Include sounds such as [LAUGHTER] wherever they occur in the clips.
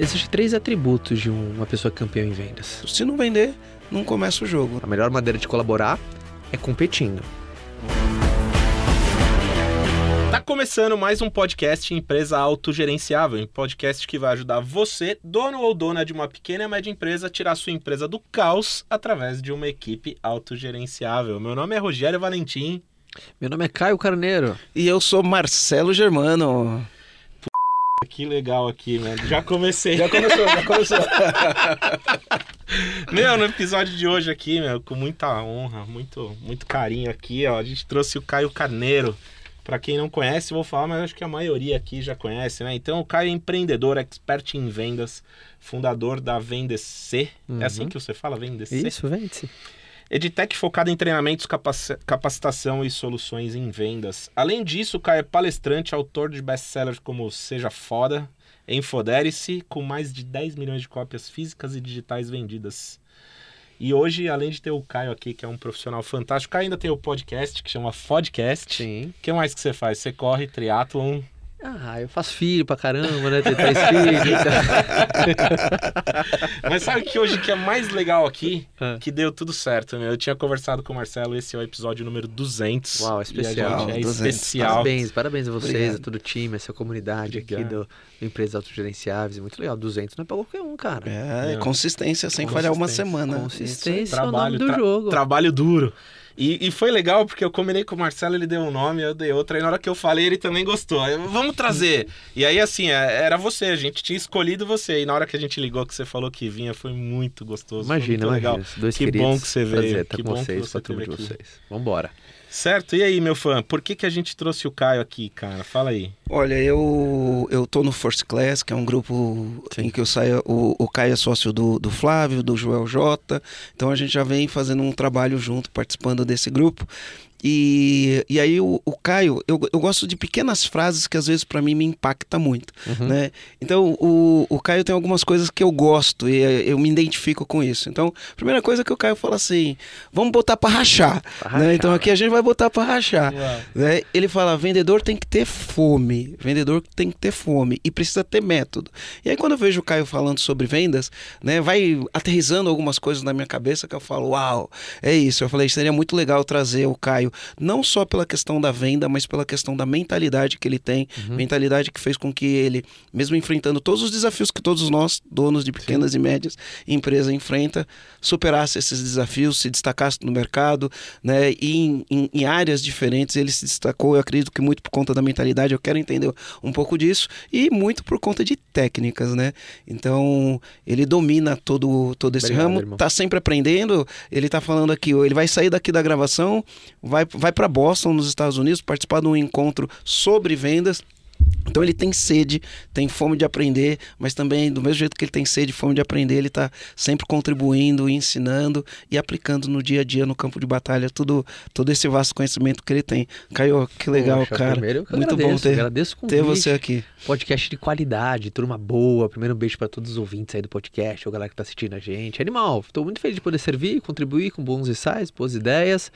Existem três atributos de uma pessoa campeã em vendas. Se não vender, não começa o jogo. A melhor maneira de colaborar é competindo. Tá começando mais um podcast Empresa Autogerenciável, um podcast que vai ajudar você, dono ou dona de uma pequena e média empresa, a tirar sua empresa do caos através de uma equipe autogerenciável. Meu nome é Rogério Valentim. Meu nome é Caio Carneiro. E eu sou Marcelo Germano. Que legal aqui, mano. Já comecei. Já começou, já começou. [LAUGHS] meu, no episódio de hoje aqui, meu, com muita honra, muito, muito carinho aqui, ó, a gente trouxe o Caio Carneiro. Para quem não conhece, vou falar, mas acho que a maioria aqui já conhece, né? Então, o Caio é empreendedor, expert em vendas, fundador da Vendecer. Uhum. É assim que você fala, Vendecer? Isso, vende-se. Edtech focada em treinamentos, capaci- capacitação e soluções em vendas. Além disso, o Caio é palestrante, autor de best-sellers como Seja Foda, Enfodere-se, com mais de 10 milhões de cópias físicas e digitais vendidas. E hoje, além de ter o Caio aqui, que é um profissional fantástico, ainda tem o podcast, que chama Fodcast. Sim. O que mais que você faz? Você corre triatlon? Ah, eu faço filho pra caramba, né? Tem três filhos. [LAUGHS] Mas sabe que hoje que é mais legal aqui? Ah. Que deu tudo certo, meu. Eu tinha conversado com o Marcelo, esse é o episódio número 200. Uau, E a especial. gente é 200. especial. Parabéns, parabéns a vocês, Obrigado. a todo o time, a sua comunidade aqui Obrigado. do, do Empresas Autogerenciáveis. Muito legal. 200 não é pra qualquer um, cara. É, Meu. consistência sem falhar uma Consistência. semana. Consistência é o nome Trabalho, do tra- jogo. trabalho duro. E, e foi legal porque eu combinei com o Marcelo, ele deu um nome, eu dei outro. Aí na hora que eu falei, ele também gostou. Aí, Vamos trazer. E aí, assim, é- era você, a gente tinha escolhido você. E na hora que a gente ligou, que você falou que vinha, foi muito gostoso. Imagina, muito imagina. legal. Dois Que queridos. bom que você veio. Prazer estar Que com bom vocês, você com a turma de aqui. vocês. Vambora. Certo? E aí, meu fã, por que, que a gente trouxe o Caio aqui, cara? Fala aí. Olha, eu, eu tô no First Class, que é um grupo Sim. em que eu saio. O, o Caio é sócio do, do Flávio, do Joel J. Então a gente já vem fazendo um trabalho junto, participando desse grupo. E, e aí o, o Caio, eu, eu gosto de pequenas frases que às vezes para mim me impacta muito, Uhum. né? Então o, o Caio tem algumas coisas que eu gosto e eh, eu me identifico com isso. Então, a primeira coisa que o Caio fala assim, vamos botar para rachar, Pra né? rachar, Então aqui a gente vai botar para rachar. Uau. né? Ele fala: vendedor tem que ter fome, vendedor tem que ter fome e precisa ter método. E aí, quando eu vejo o Caio falando sobre vendas, né, vai aterrizando algumas coisas na minha cabeça que eu falo: uau, é isso. Eu falei: seria muito legal trazer o Caio, não só pela questão da venda, mas pela questão da mentalidade que ele tem, Uhum. mentalidade que fez com que ele, mesmo enfrentando todos os desafios que todos nós, donos de pequenas e médias empresas, enfrenta, superasse esses desafios, se destacasse no mercado, né? E em, em- em áreas diferentes ele se destacou. Eu acredito que muito por conta da mentalidade. Eu quero entender um pouco disso e muito por conta de técnicas, né? Então ele domina todo todo esse Obrigado, ramo. irmão. Tá sempre aprendendo. Ele tá falando aqui. Ele vai sair daqui da gravação, vai vai para Boston, nos Estados Unidos, participar de um encontro sobre vendas. Então ele tem sede, tem fome de aprender, mas também do mesmo jeito que ele tem sede e fome de aprender, ele está sempre contribuindo, ensinando e aplicando no dia a dia, no campo de batalha, tudo, todo esse vasto conhecimento que ele tem. Caio, que legal, Poxa, cara. Primeiro, Muito agradeço, bom ter, agradeço o ter você aqui. Podcast de qualidade, turma boa. Primeiro um beijo pra todos os ouvintes aí do podcast, a galera que tá assistindo a gente. Animal, tô muito feliz de poder servir, contribuir com bons insights, boas ideias.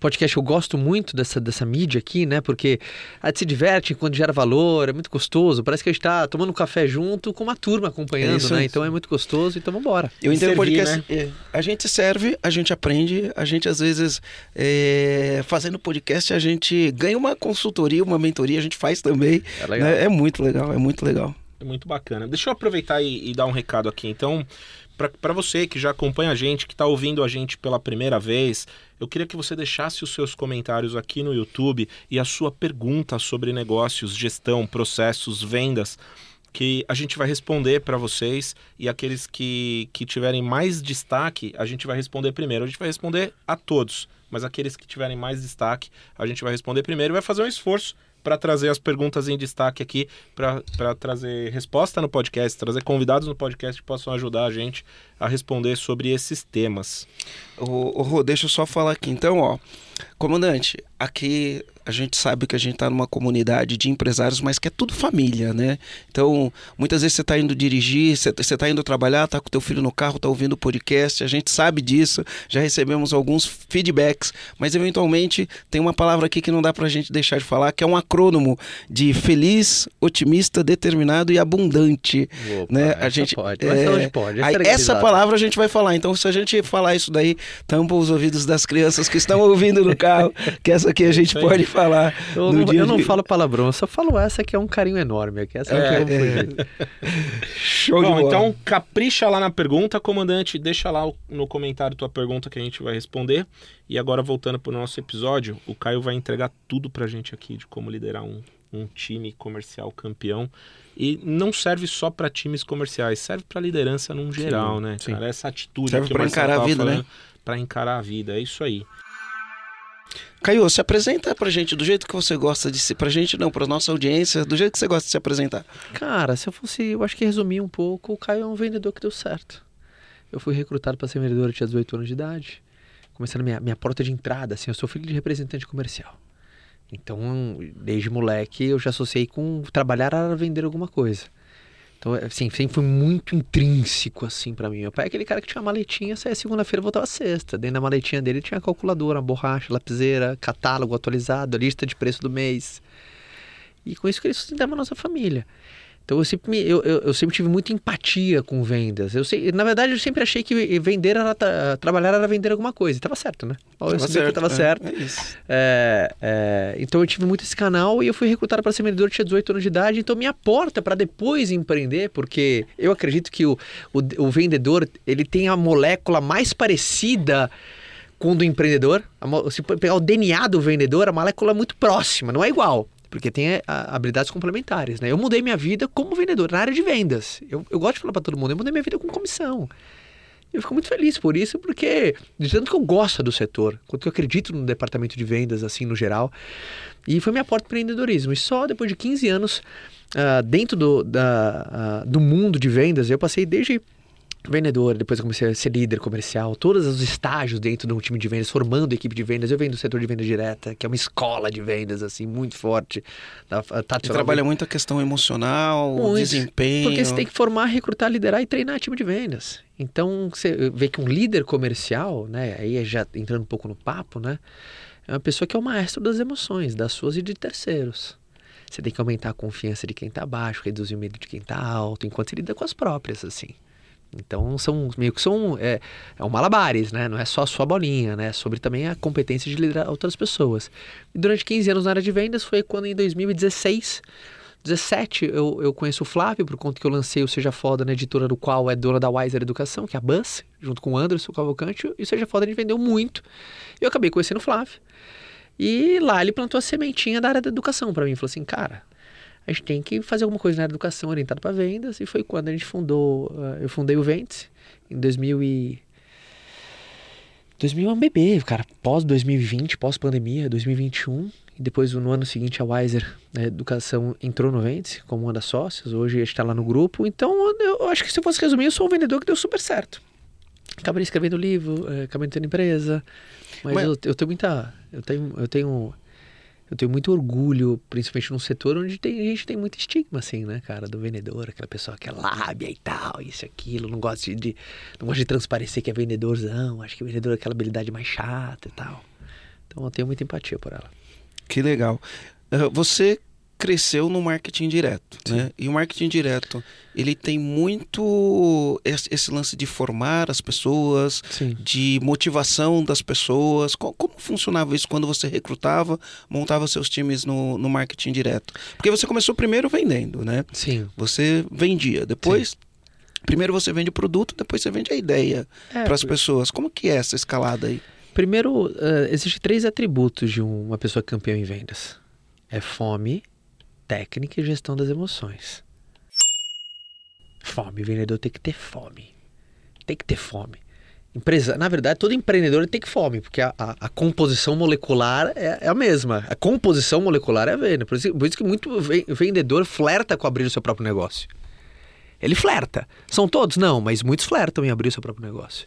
Podcast eu gosto muito dessa, dessa mídia aqui, né? Porque a gente se diverte enquanto gera valor, é muito gostoso. Parece que a gente tá tomando um café junto com uma turma acompanhando, É isso né? Então é muito gostoso, então vambora. Eu entendo o Servir, podcast. é, A gente serve, a gente aprende, a gente às vezes, é, fazendo podcast, a gente ganha uma consultoria, uma mentoria, a gente faz também. É legal. né? É muito legal, é muito legal. É muito bacana. Deixa eu aproveitar e, e dar um recado aqui. Então, para você que já acompanha a gente, que está ouvindo a gente pela primeira vez, eu queria que você deixasse os seus comentários aqui no YouTube e a sua pergunta sobre negócios, gestão, processos, vendas, que a gente vai responder para vocês e aqueles que, que tiverem mais destaque, a gente vai responder primeiro. A gente vai responder a todos, mas aqueles que tiverem mais destaque, a gente vai responder primeiro e vai fazer um esforço para trazer as perguntas em destaque aqui, para trazer resposta no podcast, trazer convidados no podcast que possam ajudar a gente a responder sobre esses temas. Ô, ô, Rô, deixa eu só falar aqui. Então, ó, Comandante, aqui a gente sabe que a gente está numa comunidade de empresários, mas que é tudo família, né? Então, muitas vezes você está indo dirigir, você está indo trabalhar, está com teu filho no carro, está ouvindo o podcast, a gente sabe disso, já recebemos alguns feedbacks, mas eventualmente tem uma palavra aqui que não dá para a gente deixar de falar, que é um acrônomo de feliz, otimista, determinado e abundante. Opa, né? A gente pode, é, essa hoje pode, essa aí, essa. Palavra a gente vai falar. Então, se a gente falar isso daí, tampa os ouvidos das crianças que estão ouvindo no carro, que essa aqui a gente pode falar. Eu, no não, dia eu não de- falo palavrão, eu só falo essa que é um carinho enorme. Que essa é, É, que eu fugir. [LAUGHS] Show de Bom, bola. então capricha lá na pergunta, comandante. Deixa lá o- no comentário tua pergunta que a gente vai responder. E agora, voltando pro nosso episódio, o Caio vai entregar tudo pra gente aqui de como liderar um, um time comercial campeão. E não serve só pra times comerciais, serve pra liderança num geral, né, sim. cara? Essa atitude Serve Marcelo encarar a vida, né? falando, Pra encarar a vida, é isso aí. Caio, se apresenta pra gente do jeito que você gosta de se. Pra gente não, pra nossa audiência, do jeito que você gosta de se apresentar. Cara, se eu fosse, eu acho que resumir um pouco, o Caio é um vendedor que deu certo. Eu fui recrutado para ser vendedor, eu tinha 18 anos de idade. Começando a minha, minha porta de entrada, assim, eu sou filho de representante comercial. Então, desde moleque, eu já associei com trabalhar era vender alguma coisa. Então, assim, sempre foi muito intrínseco, assim, para mim. Meu pai é aquele cara que tinha uma maletinha, saía segunda-feira, voltava sexta. Dentro da maletinha dele tinha calculadora, borracha, lapiseira, catálogo atualizado, lista de preço do mês. E com isso que ele sustentava a nossa família. Então eu sempre, me- eu, eu, eu sempre tive muita empatia com vendas. Eu sei, na verdade, eu sempre achei que vender era tra- trabalhar era vender alguma coisa. E tava certo, né? Ó, eu sabia que eu tava é, certo. É isso. É, é, então eu tive muito esse canal e eu fui recrutado para ser vendedor, tinha 18 anos de idade. Então minha porta para depois empreender, porque eu acredito que o, o, o vendedor ele tem a molécula mais parecida com o do empreendedor. Se pegar o DNA do vendedor, a molécula é muito próxima, não é igual. Porque tem a- habilidades complementares, né? Eu mudei minha vida como vendedor, na área de vendas. Eu, eu gosto de falar para todo mundo, eu mudei minha vida com comissão. Eu fico muito feliz por isso, porque de tanto que eu gosto do setor, quanto que eu acredito no departamento de vendas, assim, no geral. E foi minha porta para empreendedorismo. E só depois de 15 anos, ah, dentro do, da, ah, do mundo de vendas, eu passei desde vendedor, depois eu comecei a ser líder comercial, todos os estágios dentro de um time de vendas, formando equipe de vendas. Eu venho do setor de venda direta, que é uma escola de vendas, assim, muito forte. Você falava trabalha muito a questão emocional, Muito. desempenho. porque você tem que formar, recrutar, liderar e treinar time de vendas. Então, você vê que um líder comercial, né, aí é já entrando um pouco no papo, né, é uma pessoa que é o maestro das emoções, das suas e de terceiros. Você tem que aumentar a confiança de quem está baixo, reduzir o medo de quem está alto, enquanto você lida com as próprias, assim. Então, são meio que são é, é um malabares, né? Não é só a sua bolinha, né? É sobre também a competência de liderar outras pessoas. E durante 15 anos na área de vendas foi quando em 2016 17, eu, eu conheço o Flávio, por conta que eu lancei o Seja Foda na editora do qual é dona da Wiser Educação, que é a Bus, junto com o Anderson Cavalcante, e o Seja Foda a gente vendeu muito. E eu acabei conhecendo o Flávio. E lá ele plantou a sementinha da área da educação para mim. Falou assim, cara, a gente tem que fazer alguma coisa na da educação orientada para vendas. E foi quando a gente fundou, uh, eu fundei o Ventes, em 2000 e... 2000 é um bebê, cara, pós 2020, pós pandemia, 2021. E depois, no ano seguinte, a Wiser né, Educação entrou no Ventes como uma das sócias. Hoje está lá no grupo. Então, eu acho que se eu fosse resumir, eu sou um vendedor que deu super certo. Acabei escrevendo livro, eh, acabei tendo empresa. Mas, Mas- Eu, eu tenho muita. Eu tenho, eu tenho. Eu tenho muito orgulho, principalmente num setor onde tem, a gente tem muito estigma, assim, né, cara, do vendedor, aquela pessoa que é lábia e tal, isso aquilo, não gosta de, não gosta de transparecer que é vendedorzão, acho que vendedor é aquela habilidade mais chata e tal. Então eu tenho muita empatia por ela. Que legal. Ah, Você cresceu no marketing direto, né? E o marketing direto, ele tem muito esse lance de formar as pessoas, Sim. de motivação das pessoas. Co- Como funcionava isso quando você recrutava, montava seus times no, no marketing direto? Porque você começou primeiro vendendo, né? Sim. Você vendia, depois... Primeiro você vende o produto, depois você vende a ideia É, para as pessoas. Como que é essa escalada aí? Primeiro, uh, existem três atributos de um- uma pessoa campeã em vendas: é fome, técnica e gestão das emoções. Fome, o vendedor tem que ter fome. Tem que ter fome. Empresa, na verdade, todo empreendedor tem que fome, porque a, a- a composição molecular é, é a mesma. A composição molecular é a venda. Por isso, por isso que muito ve- vendedor flerta com abrir o seu próprio negócio. Ele flerta. São todos? Não, mas muitos flertam em abrir o seu próprio negócio.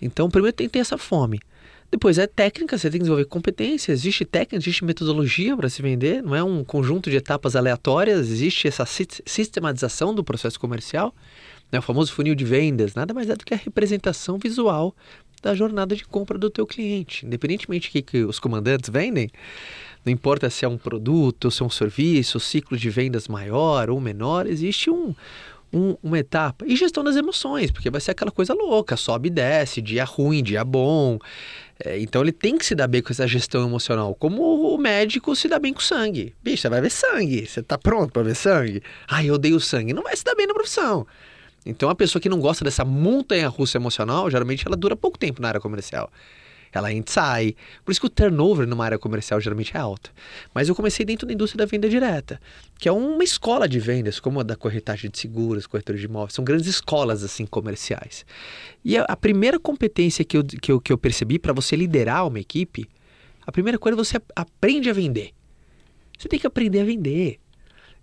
Então, primeiro tem que ter essa fome. Depois é técnica, você tem que desenvolver competência, existe técnica, existe metodologia para se vender, não é um conjunto de etapas aleatórias, existe essa sistematização do processo comercial, né? o famoso funil de vendas, nada mais é do que a representação visual da jornada de compra do teu cliente. Independentemente do que, que os comandantes vendem, não importa se é um produto se é um serviço, ciclo de vendas maior ou menor, existe um, um, uma etapa. E gestão das emoções, porque vai ser aquela coisa louca, sobe e desce, dia ruim, dia bom. É, então ele tem que se dar bem com essa gestão emocional, como o médico se dá bem com sangue. Bicho, você vai ver sangue, você tá pronto para ver sangue? Ai, eu odeio sangue. Não vai se dar bem na profissão. Então a pessoa que não gosta dessa montanha russa emocional, geralmente ela dura pouco tempo na área comercial ela e sai. Por isso que o turnover numa área comercial geralmente é alto. Mas eu comecei dentro da indústria da venda direta, que é uma escola de vendas, como a da corretagem de seguros, corretora de imóveis. São grandes escolas assim comerciais. E a, a primeira competência que eu, que eu, que eu percebi para você liderar uma equipe, a primeira coisa é você aprende a vender. Você tem que aprender a vender.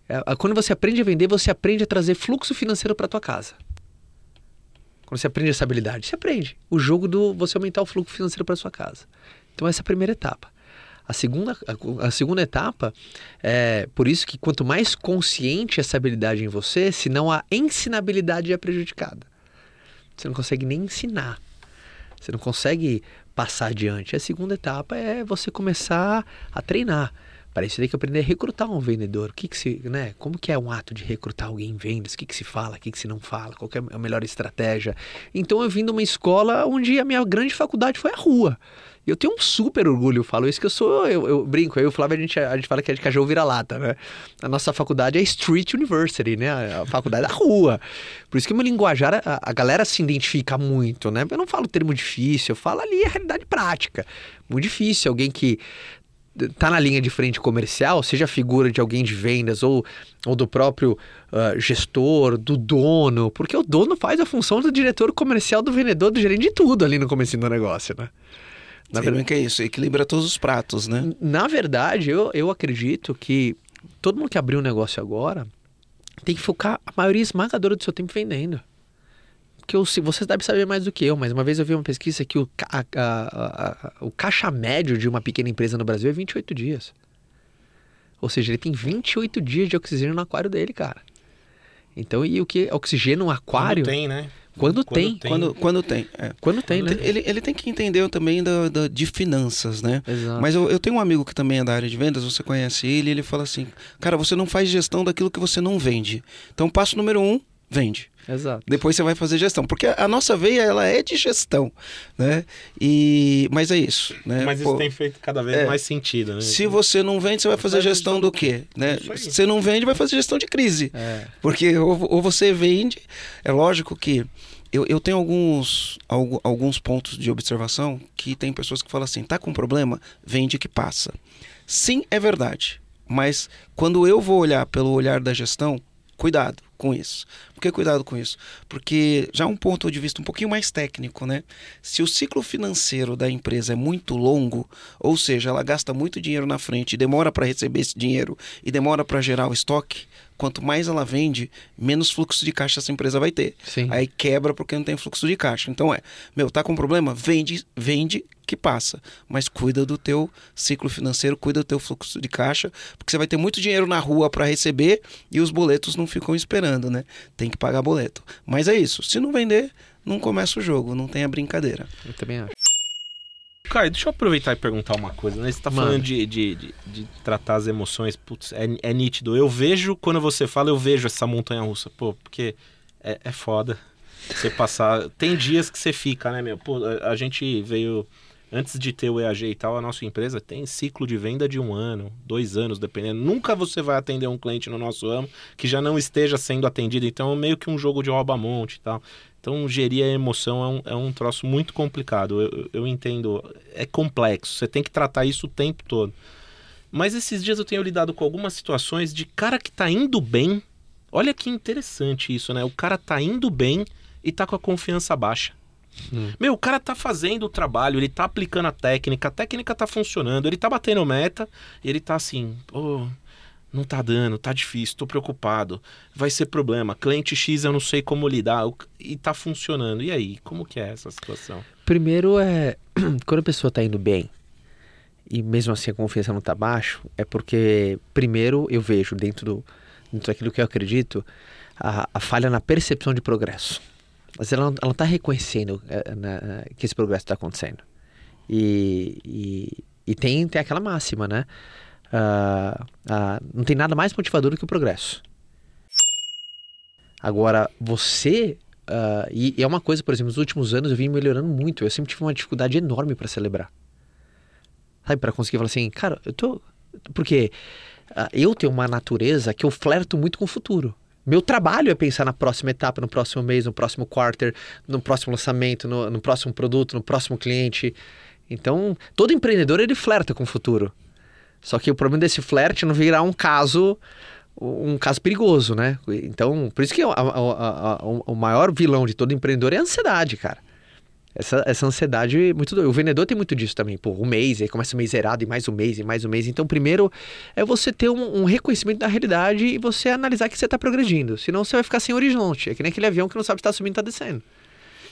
É, quando você aprende a vender, você aprende a trazer fluxo financeiro para tua casa. Quando você aprende essa habilidade, você aprende o jogo do você aumentar o fluxo financeiro para sua casa. Então essa é a primeira etapa. A segunda, a, a, segunda etapa é por isso que quanto mais consciente essa habilidade em você, senão a ensinabilidade é prejudicada. Você não consegue nem ensinar. Você não consegue passar adiante. A segunda etapa é você começar a treinar. Para isso tem que aprender a recrutar um vendedor. O que, que se, né? Como que é um ato de recrutar alguém em vendas? O que, que se fala? O que, que se não fala? Qual é a melhor estratégia? Então eu vim de uma escola onde a minha grande faculdade foi a rua. Eu tenho um super orgulho, eu falo isso que eu sou, eu, eu brinco, eu e o Flávio a gente, a gente fala que é de Cajou vira-lata, né? A nossa faculdade é Street University, né? A faculdade da rua. Por isso que o meu linguajar, a, a galera se identifica muito, né? Eu não falo termo difícil, eu falo ali a realidade prática. Muito difícil, alguém que tá na linha de frente comercial, seja a figura de alguém de vendas ou, ou do próprio uh, gestor, do dono, porque o dono faz a função do diretor comercial, do vendedor, do gerente de tudo ali no começo do negócio, né? Na verdade, que é isso, equilibra todos os pratos, né? Na verdade, eu, eu acredito que todo mundo que abriu um negócio agora tem que focar a maioria esmagadora do seu tempo vendendo que eu, você deve saber mais do que eu, mas uma vez eu vi uma pesquisa que o, a, a, a, o caixa médio de uma pequena empresa no Brasil é 28 dias. Ou seja, ele tem 28 dias de oxigênio no aquário dele, cara. Então, e o que? Oxigênio no aquário? Quando tem, né? Quando, quando tem. tem. Quando, quando tem. É. Quando tem, né? Ele, ele tem que entender também da, da de finanças, né? Exato. Mas eu, eu tenho um amigo que também é da área de vendas, você conhece ele, ele fala assim: Cara, você não faz gestão daquilo que você não vende. Então, passo número um, vende. Exato. Depois você vai fazer gestão, porque a nossa veia ela é de gestão, né? E mas é isso, né? Mas isso Pô, tem feito cada vez é, mais sentido, né? Se você não vende, você vai fazer gestão do quê, né? Se você não vende, vai fazer gestão de crise, é. porque ou, ou, você vende, é lógico que eu, eu tenho alguns, alguns pontos de observação que tem pessoas que falam assim, tá com problema, vende que passa. Sim, é verdade. Mas quando eu vou olhar pelo olhar da gestão, cuidado com isso. Por que cuidado com isso? Porque já um ponto de vista um pouquinho mais técnico, né? Se o ciclo financeiro da empresa é muito longo, ou seja, ela gasta muito dinheiro na frente e demora para receber esse dinheiro e demora para gerar o estoque, quanto mais ela vende, menos fluxo de caixa essa empresa vai ter. Sim. Aí quebra porque não tem fluxo de caixa. Então é, meu, tá com problema? Vende, vende que passa, mas cuida do teu ciclo financeiro, cuida do teu fluxo de caixa, porque você vai ter muito dinheiro na rua para receber e os boletos não ficam esperando, né? Tem que pagar boleto. Mas é isso, se não vender, não começa o jogo, não tem a brincadeira. Eu também acho. Caio, deixa eu aproveitar e perguntar uma coisa, né? Você tá falando de, de, de, de, tratar as emoções, putz, é, é, nítido. Eu vejo, quando você fala, eu vejo essa montanha russa, pô, porque é, é foda. Você passar. Tem dias que você fica, né, meu? Pô, a, a gente veio antes de ter o EAG e tal, a nossa empresa tem ciclo de venda de um ano, dois anos, dependendo. Nunca você vai atender um cliente no nosso ramo que já não esteja sendo atendido. Então é meio que um jogo de rouba-monte e tal. Então, gerir a emoção é um, é um troço muito complicado. Eu, eu entendo, é complexo. Você tem que tratar isso o tempo todo. Mas esses dias eu tenho lidado com algumas situações de cara que tá indo bem. Olha que interessante isso, né? O cara tá indo bem e tá com a confiança baixa. Hum. Meu, o cara tá fazendo o trabalho, ele tá aplicando a técnica, a técnica tá funcionando, ele tá batendo meta, ele tá assim, oh, não tá dando, tá difícil, tô preocupado, vai ser problema, cliente X eu não sei como lidar, e tá funcionando. E aí, como que é essa situação? Primeiro é [CLEARS THROAT] quando a pessoa está indo bem e mesmo assim a confiança não está baixo, é porque, primeiro, eu vejo dentro, do, dentro daquilo que eu acredito, a, a falha na percepção de progresso. Mas ela não está reconhecendo é, na, que esse progresso está acontecendo. E, e, e, tem, tem aquela máxima, né? Uh, uh, não tem nada mais motivador do que o progresso. Agora, você. Uh, e, e, é uma coisa, por exemplo, nos últimos anos eu vim melhorando muito. Eu sempre tive uma dificuldade enorme para celebrar. Sabe, para conseguir falar assim, cara, eu tô. Porque eu tenho uma natureza que eu flerto muito com o futuro. Meu trabalho é pensar na próxima etapa, no próximo mês, no próximo quarter, no próximo lançamento, no, no próximo produto, no próximo cliente. Então, todo empreendedor ele flerta com o futuro. Só que o problema desse flerte não virar um caso um caso perigoso, né? Então, por isso que a, a, a, o maior vilão de todo empreendedor é a ansiedade, cara. Essa, essa ansiedade muito O vendedor tem muito disso também. Pô, um mês, aí começa o mês zerado, e mais um mês, e mais um mês. Então, primeiro é você ter um, um reconhecimento da realidade e você analisar que você está progredindo. Senão você vai ficar sem horizonte. É que nem aquele avião que não sabe se está subindo ou está descendo.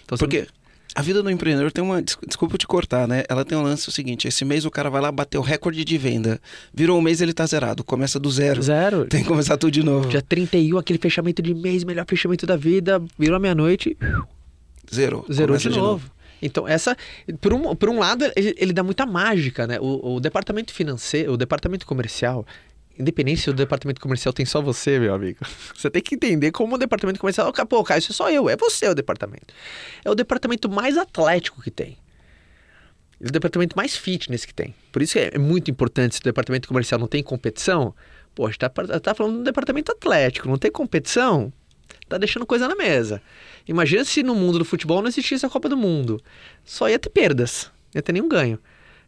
Então, Porque a vida do empreendedor tem uma. Desculpa te cortar, né? Ela tem um lance o seguinte: esse mês o cara vai lá bater o recorde de venda. Virou um mês ele está zerado. Começa do zero. Zero. Tem que começar tudo de novo. Dia 31, aquele fechamento de mês, melhor fechamento da vida. Virou meia-noite. Zerou. Zerou de, de novo. novo. Então, essa, por um, por um lado, ele, ele dá muita mágica, né? O, o, departamento financeiro, o departamento comercial, independente se o departamento comercial tem só você, meu amigo. [LAUGHS] Você tem que entender como o departamento comercial. Pô, cara, isso é só eu, é você o departamento. É o departamento mais atlético que tem. É o departamento mais fitness que tem. Por isso é muito importante se o departamento comercial não tem competição. Pô, a gente tá, tá falando do departamento atlético, não tem competição, tá deixando coisa na mesa. Imagina se no mundo do futebol não existisse a Copa do Mundo. Só ia ter perdas, não ia ter nenhum ganho.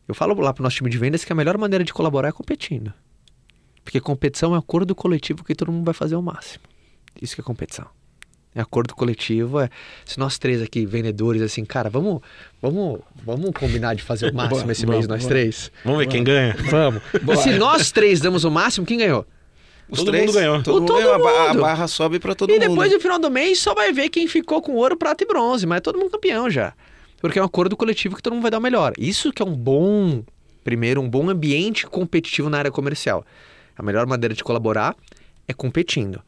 Eu falo lá pro nosso time de vendas que a melhor maneira de colaborar é competindo. Porque competição é acordo coletivo que todo mundo vai fazer o máximo. Isso que é competição. É acordo coletivo, é. Se nós três aqui, vendedores, assim, cara, vamos, vamos, vamos combinar de fazer o [LAUGHS] máximo esse mês, nós três. Vamos ver quem ganha. Vamos. se nós três damos o máximo, quem ganhou? Os todo três, mundo ganhou. Todo, mundo todo ganhou. Mundo. A, barra sobe para todo e mundo. E depois, no final do mês, só vai ver quem ficou com ouro, prata e bronze. Mas é todo mundo campeão já. Porque é um acordo coletivo que todo mundo vai dar o melhor. Isso que é um bom, primeiro, um bom ambiente competitivo na área comercial. A melhor maneira de colaborar é competindo.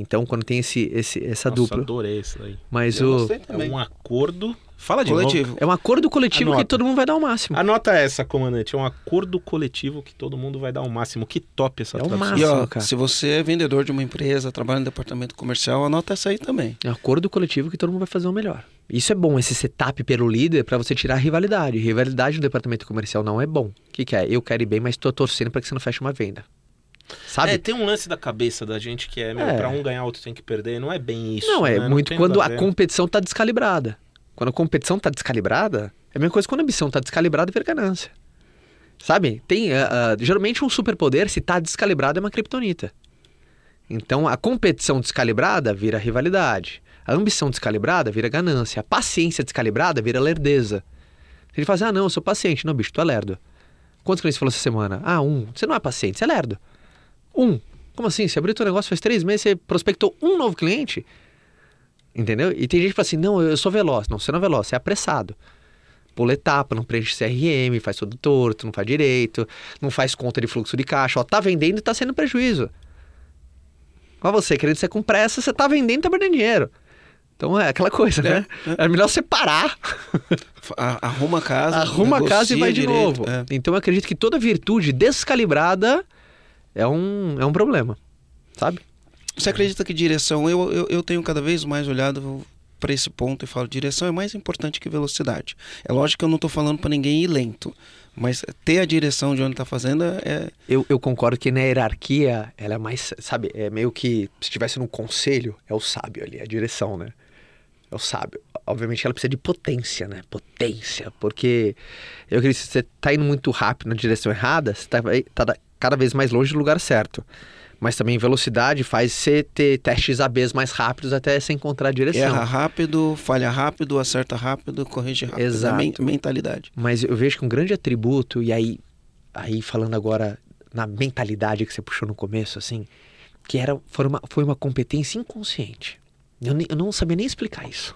Então, quando tem esse, esse, essa Nossa, dupla. adorei isso aí. Mas Eu o. É um acordo Fala de coletivo. novo. É um acordo coletivo Anota. que todo mundo vai dar o máximo. Anota essa, comandante. É um acordo coletivo que todo mundo vai dar o máximo. Que top essa é tradução. máximo, e ó, cara. se você é vendedor de uma empresa, trabalha no departamento comercial, anota essa aí também. É um acordo coletivo que todo mundo vai fazer o melhor. Isso é bom, esse setup pelo líder, para você tirar a rivalidade. Rivalidade no departamento comercial não é bom. O que, que é? Eu quero ir bem, mas tô torcendo para que você não feche uma venda. Sabe? É, tem um lance da cabeça da gente que é, meu, é. pra um ganhar, outro tem que perder. Não é bem isso. Não, é né? muito não quando a, a competição tá descalibrada. Quando a competição tá descalibrada, é a mesma coisa quando a ambição tá descalibrada, vira ganância. Sabe? Tem, uh, uh, geralmente um superpoder, se tá descalibrado, é uma criptonita. Então, a competição descalibrada vira rivalidade. A ambição descalibrada vira ganância. A paciência descalibrada vira lerdeza. Ele fala assim, ah, não, eu sou paciente. Não, bicho, tu é lerdo. Quantos clientes falou essa semana? Ah, um. Você não é paciente, você é lerdo. Um. Como assim? Você abriu teu negócio faz três meses, você prospectou um novo cliente? Entendeu? E tem gente que fala assim: não, eu sou veloz. Não, você não é veloz, você é apressado. Pula etapa, não preenche CRM, faz tudo torto, não faz direito, não faz conta de fluxo de caixa. Ó, tá vendendo e tá sendo prejuízo. Olha você, querendo ser com pressa, você tá vendendo e tá perdendo dinheiro. Então é aquela coisa, né? É, é. é melhor você parar. Arruma a casa. Arruma a casa e vai de direito, novo. É. Então eu acredito que toda virtude descalibrada é um, é um problema. Sabe? Você acredita que direção. Eu, eu, eu tenho cada vez mais olhado para esse ponto e falo: direção é mais importante que velocidade. É lógico que eu não estou falando para ninguém ir lento. Mas ter a direção de onde está fazendo é. Eu, eu concordo que na hierarquia ela é mais. Sabe, é meio que se estivesse num conselho, é o sábio ali, a direção, né? É o sábio. Obviamente ela precisa de potência, né? Potência. Porque eu acredito que se você está indo muito rápido na direção errada, você está tá cada vez mais longe do lugar certo mas também velocidade faz você ter testes ABs mais rápidos até você encontrar a direção. Erra rápido, falha rápido, acerta rápido, corrige rápido. Exato. É mentalidade. Mas eu vejo que um grande atributo, e aí, aí falando agora na mentalidade que você puxou no começo, assim, que era, foi, uma, foi uma competência inconsciente. Eu, nem, eu não sabia nem explicar isso.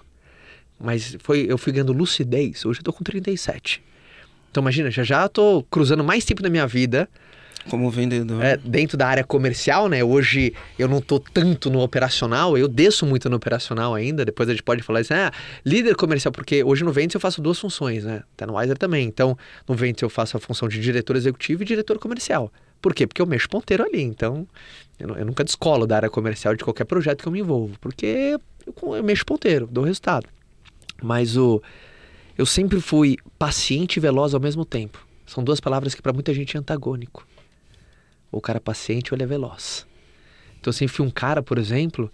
mas foi, eu fui ganhando lucidez. Hoje eu tô com 37. Então imagina, já já tô cruzando mais tempo da minha vida Como vendedor. é, dentro da área comercial, né? Hoje eu não tô tanto no operacional, eu desço muito no operacional ainda. Depois a gente pode falar assim, ah, líder comercial, porque hoje no Ventes eu faço duas funções, né? Tá no Wiser também. Então, no Ventes eu faço a função de diretor executivo e diretor comercial. Por quê? Porque eu mexo ponteiro ali. Então, eu, eu nunca descolo da área comercial de qualquer projeto que eu me envolvo, porque eu, eu mexo ponteiro, dou resultado. Mas o eu sempre fui paciente e veloz ao mesmo tempo. São duas palavras que para muita gente é antagônico. Ou o cara é paciente ou ele é veloz. Então sempre fui um cara, por exemplo,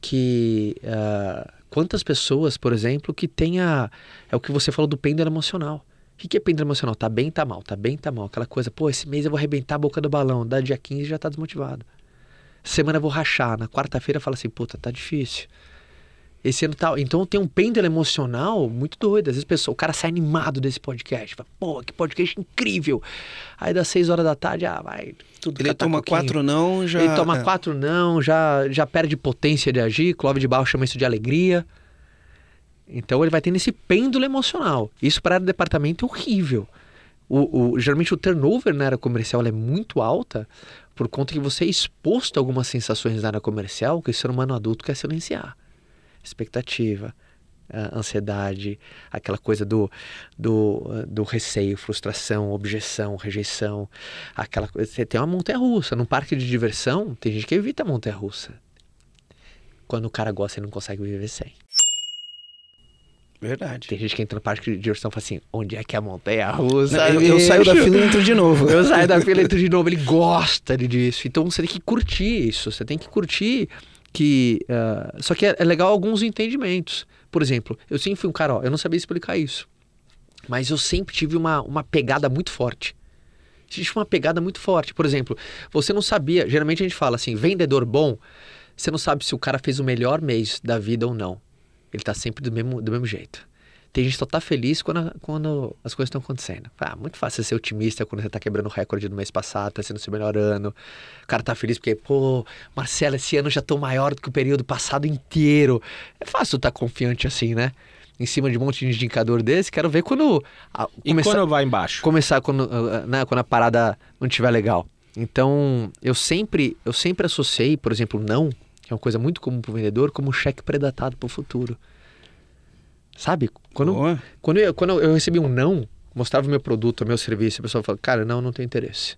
que ah, quantas pessoas, por exemplo, que tenha é o que você falou do pêndulo emocional. O que é pêndulo emocional? Tá bem, tá mal, tá bem, tá mal. Aquela coisa, pô, esse mês eu vou arrebentar a boca do balão. Da dia 15 já tá desmotivado. Semana eu vou rachar. Na quarta-feira fala assim, puta, tá difícil. Esse ano tal. Então tem um pêndulo emocional muito doido. Às vezes pessoa, o cara sai animado desse podcast. Fala, pô, que podcast incrível. Aí das 6 horas da tarde, ah, vai. Tudo Ele toma quatro não, já. Ele toma é. quatro não, já, já perde potência de agir. Clóvis de Barro chama isso de alegria. Então ele vai tendo esse pêndulo emocional. Isso para o departamento é horrível. O, o- geralmente o turnover na área comercial é muito alta por conta que você é exposto a algumas sensações na área comercial que o ser humano adulto quer silenciar. Expectativa, ansiedade, aquela coisa do, do, do receio, frustração, objeção, rejeição, aquela coisa. Você tem uma montanha russa. Num parque de diversão, tem gente que evita a montanha russa. Quando o cara gosta, ele não consegue viver sem. Verdade. Tem gente que entra no parque de diversão e fala assim: onde é que é a montanha russa? Não, eu, eu saio da bicho?" fila e entro de novo. Eu saio da fila e entro de novo. Ele gosta disso. Então você tem que curtir isso. Você tem que curtir que. ah, só que é, é legal alguns entendimentos. Por exemplo, eu sempre fui um cara, ó, eu não sabia explicar isso. Mas eu sempre tive uma, uma pegada muito forte. Existe uma pegada muito forte. Por exemplo, você não sabia. Geralmente a gente fala assim: vendedor bom, você não sabe se o cara fez o melhor mês da vida ou não. Ele tá sempre do mesmo, do mesmo jeito. Tem gente que só tá feliz quando, quando as coisas estão acontecendo. Ah, muito fácil você ser otimista quando você tá quebrando o recorde do mês passado, tá sendo o seu melhor ano. O cara tá feliz porque, pô, Marcelo, esse ano já tô maior do que o período passado inteiro. É fácil estar confiante assim, né? Em cima de um monte de indicador desse. Quero ver quando. a- E começar- quando vai embaixo? começar quando, ah, né, quando a parada não estiver legal. Então, eu sempre, eu sempre associei, por exemplo, não, que é uma coisa muito comum para o vendedor, como um cheque predatado para o futuro. Sabe? Quando, Boa. quando, eu, quando eu recebi um não, mostrava o meu produto, o meu serviço, a pessoa fala, cara, não, não tenho interesse.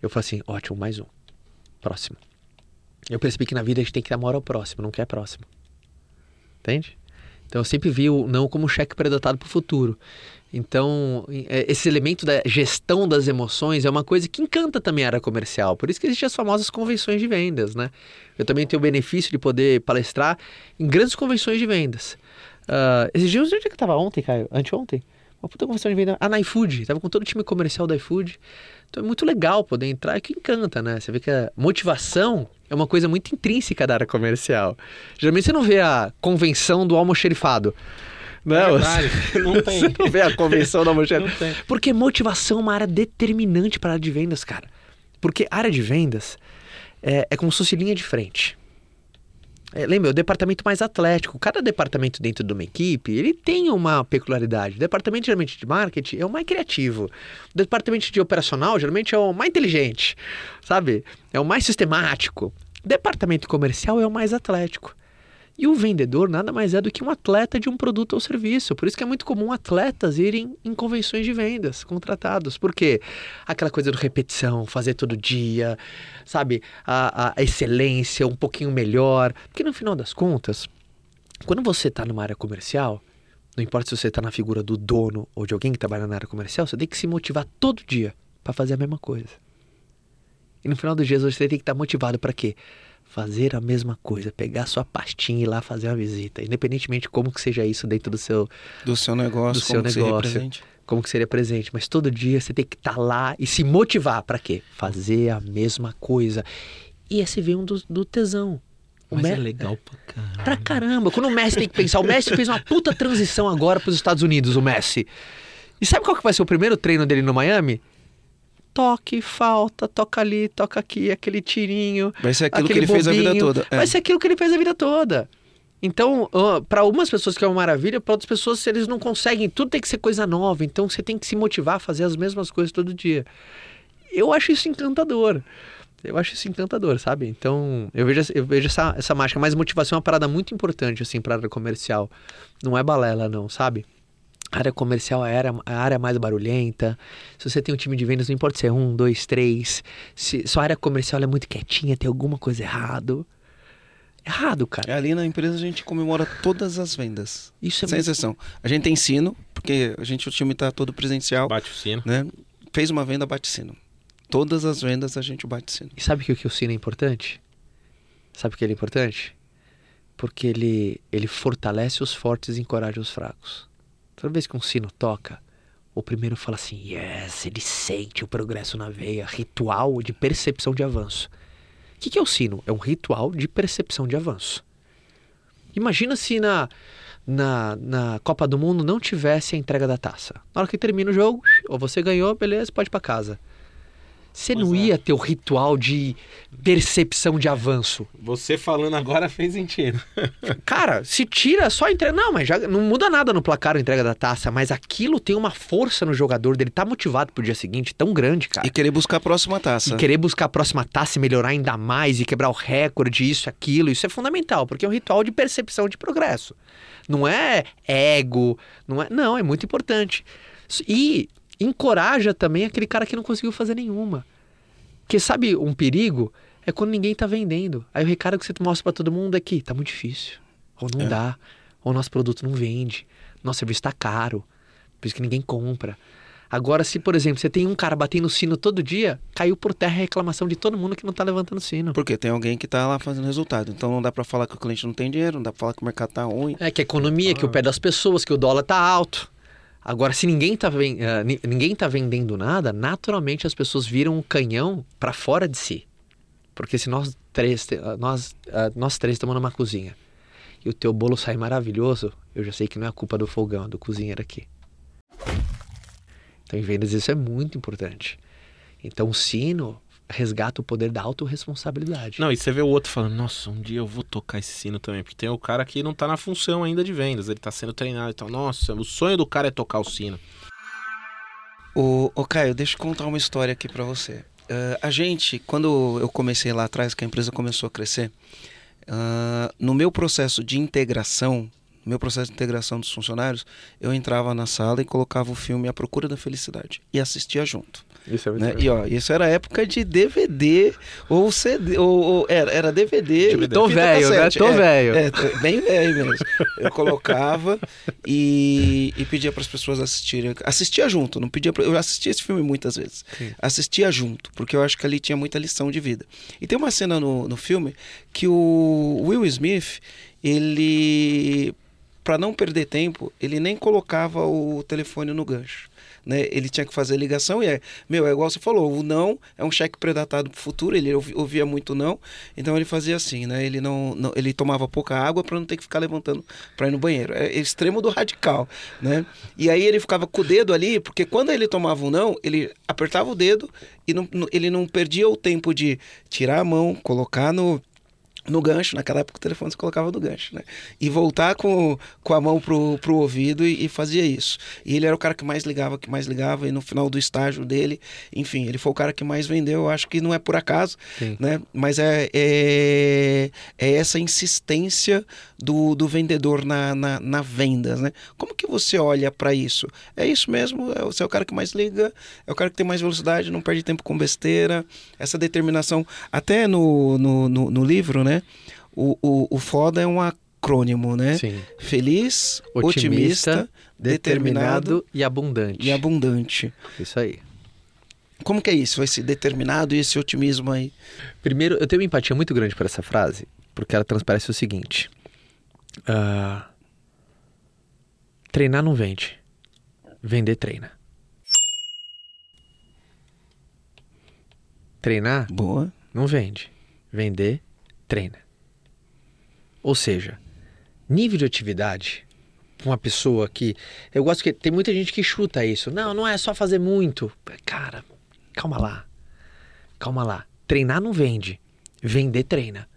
Eu falo assim, ótimo, mais um. Próximo. Eu percebi que na vida a gente tem que dar moral ao próximo, não quer próximo. Entende? Então eu sempre vi o não como um cheque predatado para o futuro. Então, é, esse elemento da gestão das emoções é uma coisa que encanta também a área comercial. Por isso que existem as famosas convenções de vendas, né? Eu também tenho o benefício de poder palestrar em grandes convenções de vendas. Uh, esses dias, onde é que eu tava ontem, Caio? Anteontem? Uma puta convenção de venda. Ah, na iFood. Tava com todo o time comercial da iFood. Então é muito legal poder entrar, é que encanta, né? Você vê que a motivação é uma coisa muito intrínseca da área comercial. Geralmente você não vê a convenção do almoxerifado. Não, verdade, não [LAUGHS] tem. Você não vê a convenção do almoxerifado. Porque motivação é uma área determinante para a área de vendas, cara. Porque área de vendas é, é como se fosse linha de frente. É, lembra, o departamento mais atlético. Cada departamento dentro de uma equipe, ele tem uma peculiaridade. O departamento, geralmente, de marketing é o mais criativo. O departamento de operacional, geralmente, é o mais inteligente, sabe? É o mais sistemático. O departamento comercial é o mais atlético. E o vendedor nada mais é do que um atleta de um produto ou serviço. Por isso que é muito comum atletas irem em convenções de vendas, contratados. Por quê? Aquela coisa do repetição, fazer todo dia, sabe? A, a- excelência, um pouquinho melhor. Porque no final das contas, quando você está numa área comercial, não importa se você está na figura do dono ou de alguém que trabalha na área comercial, você tem que se motivar todo dia para fazer a mesma coisa. E no final dos dias você tem que estar motivado para quê? Fazer a mesma coisa, pegar sua pastinha e ir lá fazer uma visita, independentemente de como que seja isso dentro do seu, Do seu negócio, do como seu que seria negócio, presente. como que seria presente, mas todo dia você tem que estar lá e se motivar para quê? Fazer a mesma coisa. E esse vem um do, do tesão. O Mas Me- é legal pra caralho. Pra caramba. Quando o Messi tem que pensar, o Messi fez uma puta transição agora pros Estados Unidos, o Messi. E sabe qual que vai ser o primeiro treino dele no Miami? Toque, falta, toca ali, toca aqui, aquele tirinho. Vai ser aquilo que ele fez a vida toda. É. Vai ser aquilo que ele fez a vida toda. Então, para algumas pessoas que é uma maravilha, para outras pessoas eles não conseguem, tudo tem que ser coisa nova, então você tem que se motivar a fazer as mesmas coisas todo dia. Eu acho isso encantador. Eu acho isso encantador, sabe? Então, eu vejo, eu vejo essa, essa mágica, mas motivação é uma parada muito importante, assim, para a área comercial. Não é balela, não, sabe? A área comercial é a área, mais barulhenta. Se você tem um time de vendas, não importa se é um, dois, três. Se sua área comercial é muito quietinha, tem alguma coisa errado errado, cara. Ali na empresa a gente comemora todas as vendas. Isso é Sem muito... exceção. A gente tem sino, porque a gente, o time está todo presencial. Bate o sino. Né? Fez uma venda, bate sino. Todas as vendas a gente bate sino. E sabe que o que o sino é importante? Sabe por que ele é importante? Porque ele, ele fortalece os fortes e encoraja os fracos. Toda vez que um sino toca, o primeiro fala assim: Yes, ele sente o progresso na veia, ritual de percepção de avanço. O que, que é o sino? É um ritual de percepção de avanço. Imagina se na, na, na Copa do Mundo não tivesse a entrega da taça. Na hora que termina o jogo, ou você ganhou, beleza, pode ir para casa. Você não é. ia ter o ritual de percepção de avanço. Você falando agora fez sentido. [LAUGHS] Cara, se tira só a entrega. Não, mas já não muda nada no placar a entrega da taça, mas aquilo tem uma força no jogador dele, tá motivado pro dia seguinte tão grande, cara. E querer buscar a próxima taça. E querer buscar a próxima taça e melhorar ainda mais e quebrar o recorde, isso, aquilo. Isso é fundamental, porque é um ritual de percepção de progresso. Não é ego, não é. Não, é muito importante. E encoraja também aquele cara que não conseguiu fazer nenhuma. Porque sabe um perigo? É quando ninguém tá vendendo. Aí o recado que você mostra para todo mundo é que tá muito difícil. Ou não é. dá. Ou nosso produto não vende. Nosso serviço tá caro. Por isso que ninguém compra. Agora, se, por exemplo, você tem um cara batendo o sino todo dia, caiu por terra a reclamação de todo mundo que não tá levantando o sino. Porque tem alguém que tá lá fazendo resultado. Então não dá para falar que o cliente não tem dinheiro, não dá pra falar que o mercado tá ruim. É que a economia, ah. que o pé das pessoas, que o dólar tá alto. Agora, se ninguém está uh, ninguém tá vendendo nada, naturalmente as pessoas viram um canhão para fora de si. Porque se nós três, uh, nós, uh, nós três estamos numa cozinha e o teu bolo sai maravilhoso, eu já sei que não é culpa do fogão, é do cozinheiro aqui. Então, em vendas, isso é muito importante. Então, o sino resgata o poder da autorresponsabilidade. Não, e você vê o outro falando, nossa, um dia eu vou tocar esse sino também, porque tem o cara que não tá na função ainda de vendas, ele tá sendo treinado, então, nossa, o sonho do cara é tocar o sino. O, o Caio, deixa eu contar uma história aqui para você. Uh, a gente, quando eu comecei lá atrás, que a empresa começou a crescer, uh, no meu processo de integração, meu processo de integração dos funcionários, eu entrava na sala e colocava o filme A Procura da Felicidade e assistia junto. Isso é muito né? E ó, isso era época de DVD ou CD, ou, ou era, era DVD. DVD. Tô velho, né? Tô é, velho. É, bem velho mesmo. Eu colocava e, e pedia para as pessoas assistirem. Assistia junto, não pedia pra, Eu assisti esse filme muitas vezes. Sim. Assistia junto, porque eu acho que ali tinha muita lição de vida. E tem uma cena no, no filme que o Will Smith, ele para não perder tempo, ele nem colocava o telefone no gancho né? Ele tinha que fazer ligação e é, meu, é igual você falou, o não é um cheque predatado pro futuro, ele ouvia muito não, então ele fazia assim, né? Ele não, não ele tomava pouca água para não ter que ficar levantando para ir no banheiro. É extremo do radical, né? E aí ele ficava com o dedo ali, porque quando ele tomava um não, ele apertava o dedo e não, ele não perdia o tempo de tirar a mão, colocar no no gancho, naquela época o telefone se colocava no gancho, né? E voltar com, com a mão pro, pro ouvido e, e, fazia isso. E ele era o cara que mais ligava, que mais ligava, e no final do estágio dele, enfim, ele foi o cara que mais vendeu, eu acho que não é por acaso, Sim. né? Mas é, é, é, essa insistência do, do vendedor na, na, na venda, né? Como que você olha para isso? É isso mesmo? É, você é o cara que mais liga, é o cara que tem mais velocidade, não perde tempo com besteira, essa determinação, até no, no, no, no livro, né? O, o, o foda é um acrônimo, né? Sim. Feliz, otimista, otimista determinado, determinado e abundante. E abundante. Isso aí. Como que é isso, esse determinado e esse otimismo aí? Primeiro, eu tenho uma empatia muito grande por essa frase, porque ela transparece o seguinte: uh, treinar não vende, vender treina. Treinar Boa. não vende, vender treina. Ou seja, nível de atividade uma pessoa que eu gosto que tem muita gente que chuta isso. Não, não é só fazer muito. Cara, calma lá. Calma lá. Treinar não vende. Vender treina.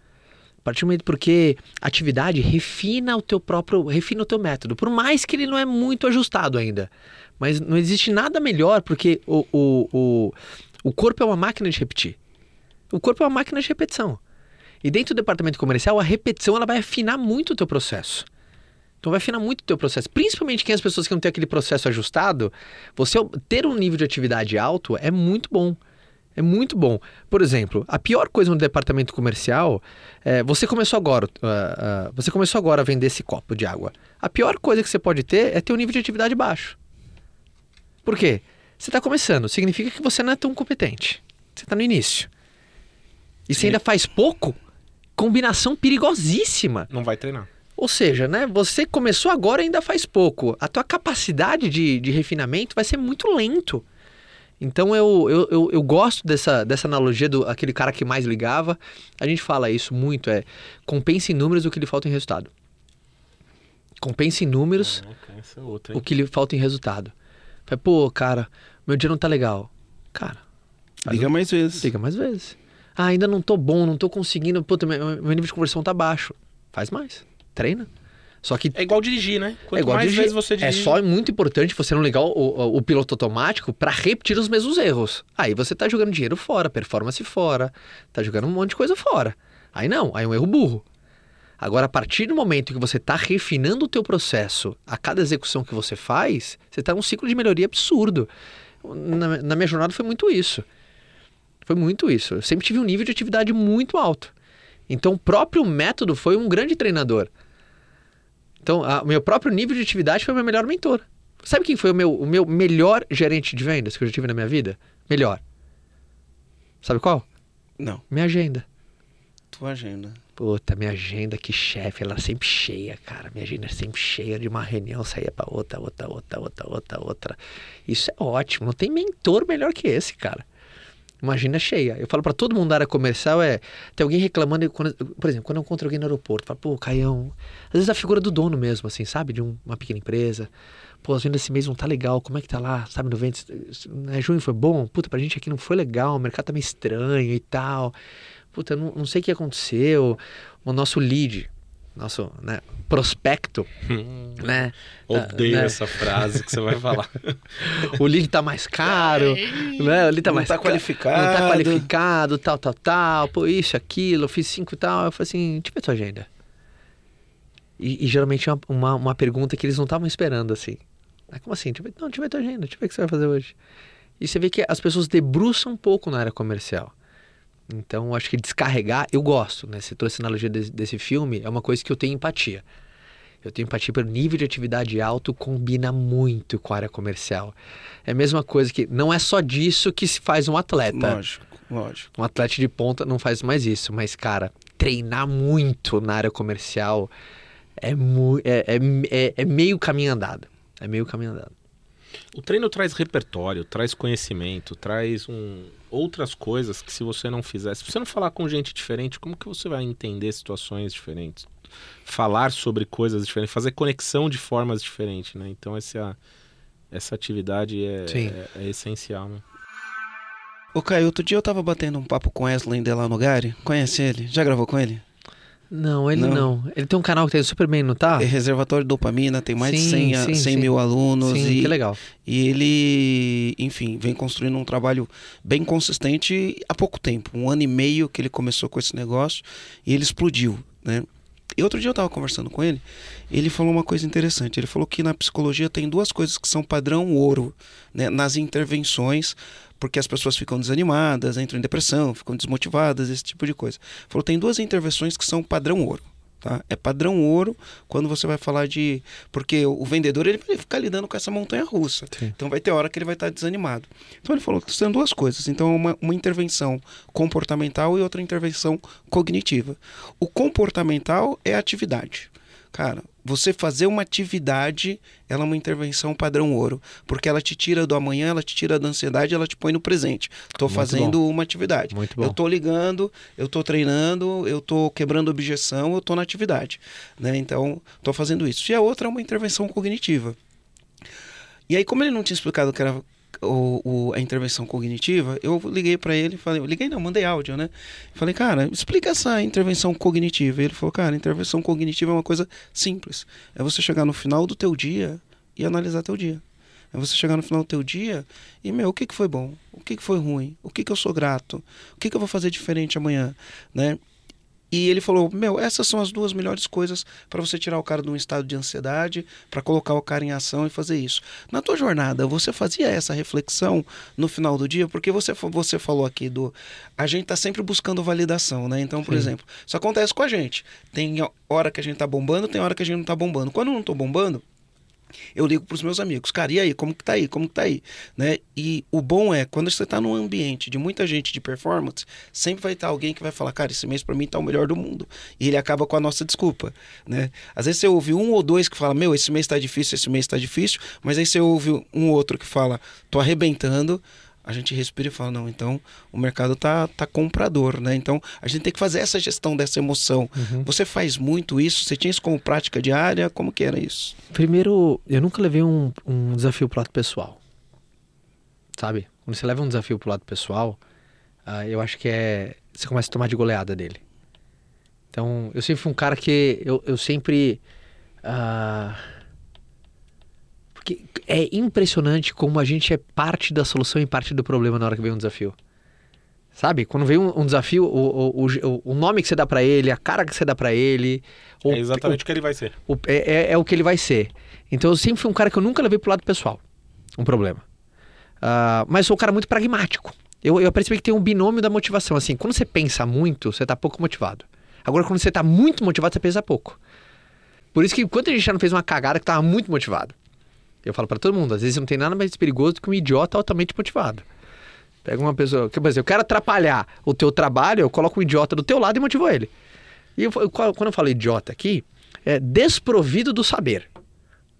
A partir do momento porque atividade refina o teu próprio, refina o teu método, por mais que ele não é muito ajustado ainda. Mas não existe nada melhor porque o, o, o, o corpo é uma máquina de repetir. O corpo é uma máquina de repetição. E dentro do departamento comercial, a repetição ela vai afinar muito o teu processo. Então vai afinar muito o teu processo. Principalmente quem as pessoas que não têm aquele processo ajustado, você ter um nível de atividade alto é muito bom. É muito bom. Por exemplo, a pior coisa no departamento comercial é você começou agora, uh, uh, você começou agora a vender esse copo de água. A pior coisa que você pode ter é ter um nível de atividade baixo. Por quê? Você está começando, significa que você não é tão competente. Você está no início. E você ainda faz pouco, combinação perigosíssima. Não vai treinar. Ou seja, né, você começou agora e ainda faz pouco. A tua capacidade de, de refinamento vai ser muito lento. Então eu, eu, eu, eu, gosto dessa, dessa analogia do aquele cara que mais ligava. A gente fala isso muito, é compensa em números o que lhe falta em resultado. Compensa em números é outra, o que lhe falta em resultado. Fala, pô, cara, meu dia não tá legal. Cara. Liga mais vezes. Liga mais vezes. Ah, ainda não tô bom, não tô conseguindo. Puta, meu, meu nível de conversão tá baixo. Faz mais. Treina. Só que. É igual dirigir, né? Quanto é igual mais dirigir. vezes você é dirige. É só muito importante você não ligar o, o, o piloto automático para repetir os mesmos erros. Aí você tá jogando dinheiro fora, performance fora, tá jogando um monte de coisa fora. Aí não, aí é um erro burro. Agora, a partir do momento que você está refinando o teu processo a cada execução que você faz, você está num ciclo de melhoria absurdo. Na, na minha jornada foi muito isso. Foi muito isso. Eu sempre tive um nível de atividade muito alto. Então, o próprio método foi um grande treinador. Então, o meu próprio nível de atividade foi o meu melhor mentor. Sabe quem foi o meu, o meu melhor gerente de vendas que eu já tive na minha vida? Melhor. Sabe qual? Não. Minha agenda. Tua agenda. Puta, minha agenda, que chefe, ela é sempre cheia, cara. Minha agenda é sempre cheia de uma reunião, saía pra outra, outra, outra, outra, outra, outra. Isso é ótimo. Não tem mentor melhor que esse, cara. Imagina cheia. Eu falo para todo mundo da área comercial é. Tem alguém reclamando, quando, por exemplo, quando eu encontro alguém no aeroporto, falo, pô, Caião. Às vezes a figura do dono mesmo, assim, sabe? De um, uma pequena empresa. Pô, as vendas esse mês não tá legal, como é que tá lá? Sabe, no vento, né, junho foi bom? Puta, pra gente aqui não foi legal, o mercado tá meio estranho e tal. Puta, não, não sei o que aconteceu. O nosso lead, nosso né, prospecto, hum, né? Odeio né? essa frase que você vai falar. [LAUGHS] o lead tá mais caro, né? O lead tá não mais tá qualificado. Não tá qualificado, tal, tal, tal. Pô, isso, aquilo, fiz cinco e tal. Eu falei assim, deixa eu ver tua agenda. E, e geralmente é uma, uma, uma, pergunta que eles não estavam esperando, assim. É como assim? Deixa eu ver, não, deixa eu ver tua agenda, deixa eu ver o que você vai fazer hoje. E você vê que as pessoas debruçam um pouco na área comercial. Então, acho que descarregar, eu gosto, né? Você trouxe a analogia desse, desse filme, é uma coisa que eu tenho empatia. Eu tenho empatia pelo nível de atividade alto, combina muito com a área comercial. É a mesma coisa que não é só disso que se faz um atleta. Lógico, lógico. Um atleta de ponta não faz mais isso, mas, cara, treinar muito na área comercial é, é, é, é, é meio caminho andado. É meio caminho andado. O treino traz repertório, traz conhecimento, traz um, outras coisas que se você não fizer, se você não falar com gente diferente, como que você vai entender situações diferentes? Falar sobre coisas diferentes, fazer conexão de formas diferentes, né? Então essa, essa atividade é, é, é, essencial, né? Ô Caio, outro dia eu tava batendo um papo com Wesley Delanogari, conhece ele? Já gravou com ele? Não, ele não. não. Ele tem um canal que tem super bem, não tá? É reservatório de dopamina, tem mais sim, de 100, sim, 100 sim. mil alunos. Sim, e, que legal. E ele, enfim, vem construindo um trabalho bem consistente há pouco tempo. Um ano e meio que ele começou com esse negócio e ele explodiu, né? E outro dia eu estava conversando com ele, ele falou uma coisa interessante. Ele falou que na psicologia tem duas coisas que são padrão ouro, né? Nas intervenções porque as pessoas ficam desanimadas, entram em depressão, ficam desmotivadas, esse tipo de coisa. Falou, tem duas intervenções que são padrão ouro. Tá? É padrão ouro quando você vai falar de. Porque o vendedor ele vai ficar lidando com essa montanha russa. Sim. Então vai ter hora que ele vai estar desanimado. Então ele falou são duas coisas. Então, uma, uma intervenção comportamental e outra intervenção cognitiva. O comportamental é a atividade. Cara, você fazer uma atividade, ela é uma intervenção padrão ouro, porque ela te tira do amanhã, ela te tira da ansiedade, ela te põe no presente. Estou fazendo bom. uma atividade. Muito bom. Eu estou ligando, eu estou treinando, eu estou quebrando objeção, eu estou na atividade, né? Então, estou fazendo isso. E a outra é uma intervenção cognitiva. E aí, como ele não tinha explicado que era o, o, a intervenção cognitiva, eu liguei para ele, falei, liguei não, mandei áudio, né? Falei, cara, explica essa intervenção cognitiva. Ele falou, cara, intervenção cognitiva é uma coisa simples. É você chegar no final do teu dia e analisar teu dia. É você chegar no final do teu dia e, meu, o que, que foi bom? O que, que foi ruim? O que, que eu sou grato? O que, que eu vou fazer diferente amanhã? Né? E ele falou: Meu, essas são as duas melhores coisas para você tirar o cara de um estado de ansiedade, para colocar o cara em ação e fazer isso. Na tua jornada, você fazia essa reflexão no final do dia? Porque você, você falou aqui do. A gente tá sempre buscando validação, né? Então, por Sim. exemplo, isso acontece com a gente. Tem hora que a gente tá bombando, tem hora que a gente não tá bombando. Quando eu não tô bombando, eu ligo para os meus amigos, cara, e aí, como que tá aí? Como que tá aí? Né? E o bom é, quando você está num ambiente de muita gente de performance, sempre vai estar alguém que vai falar, cara, esse mês para mim tá o melhor do mundo. E ele acaba com a nossa desculpa, né? Às vezes você ouve um ou dois que fala, meu, esse mês tá difícil, esse mês tá difícil, mas aí você ouve um outro que fala, tô arrebentando, a gente respira e fala, não, então o mercado tá, tá comprador, né? Então a gente tem que fazer essa gestão dessa emoção. Uhum. Você faz muito isso? Você tinha isso como prática diária? Como que era isso? Primeiro, eu nunca levei um, um desafio pro lado pessoal. Sabe? Quando você leva um desafio pro lado pessoal, uh, eu acho que é. Você começa a tomar de goleada dele. Então, eu sempre fui um cara que eu, eu sempre. Uh, porque é impressionante como a gente é parte da solução e parte do problema na hora que vem um desafio. Sabe? Quando vem um, um desafio, o, o, o, nome que você dá para ele, a cara que você dá para ele. é exatamente o, o, que ele vai ser. É, é, é, o que ele vai ser. Então eu sempre fui um cara que eu nunca levei pro lado pessoal. Um problema. Uh, mas sou um cara muito pragmático. Eu, eu percebi que tem um binômio da motivação. Assim, quando você pensa muito, você tá pouco motivado. Agora, quando você tá muito motivado, você pensa pouco. Por isso que enquanto a gente já não fez uma cagada que tava muito motivado. Eu falo para todo mundo, às vezes não tem nada mais perigoso do que um idiota altamente motivado. Pega uma pessoa, que, eu quero atrapalhar o teu trabalho, eu coloco um idiota do teu lado e motivo ele. E eu, quando eu falo idiota aqui, é desprovido do saber.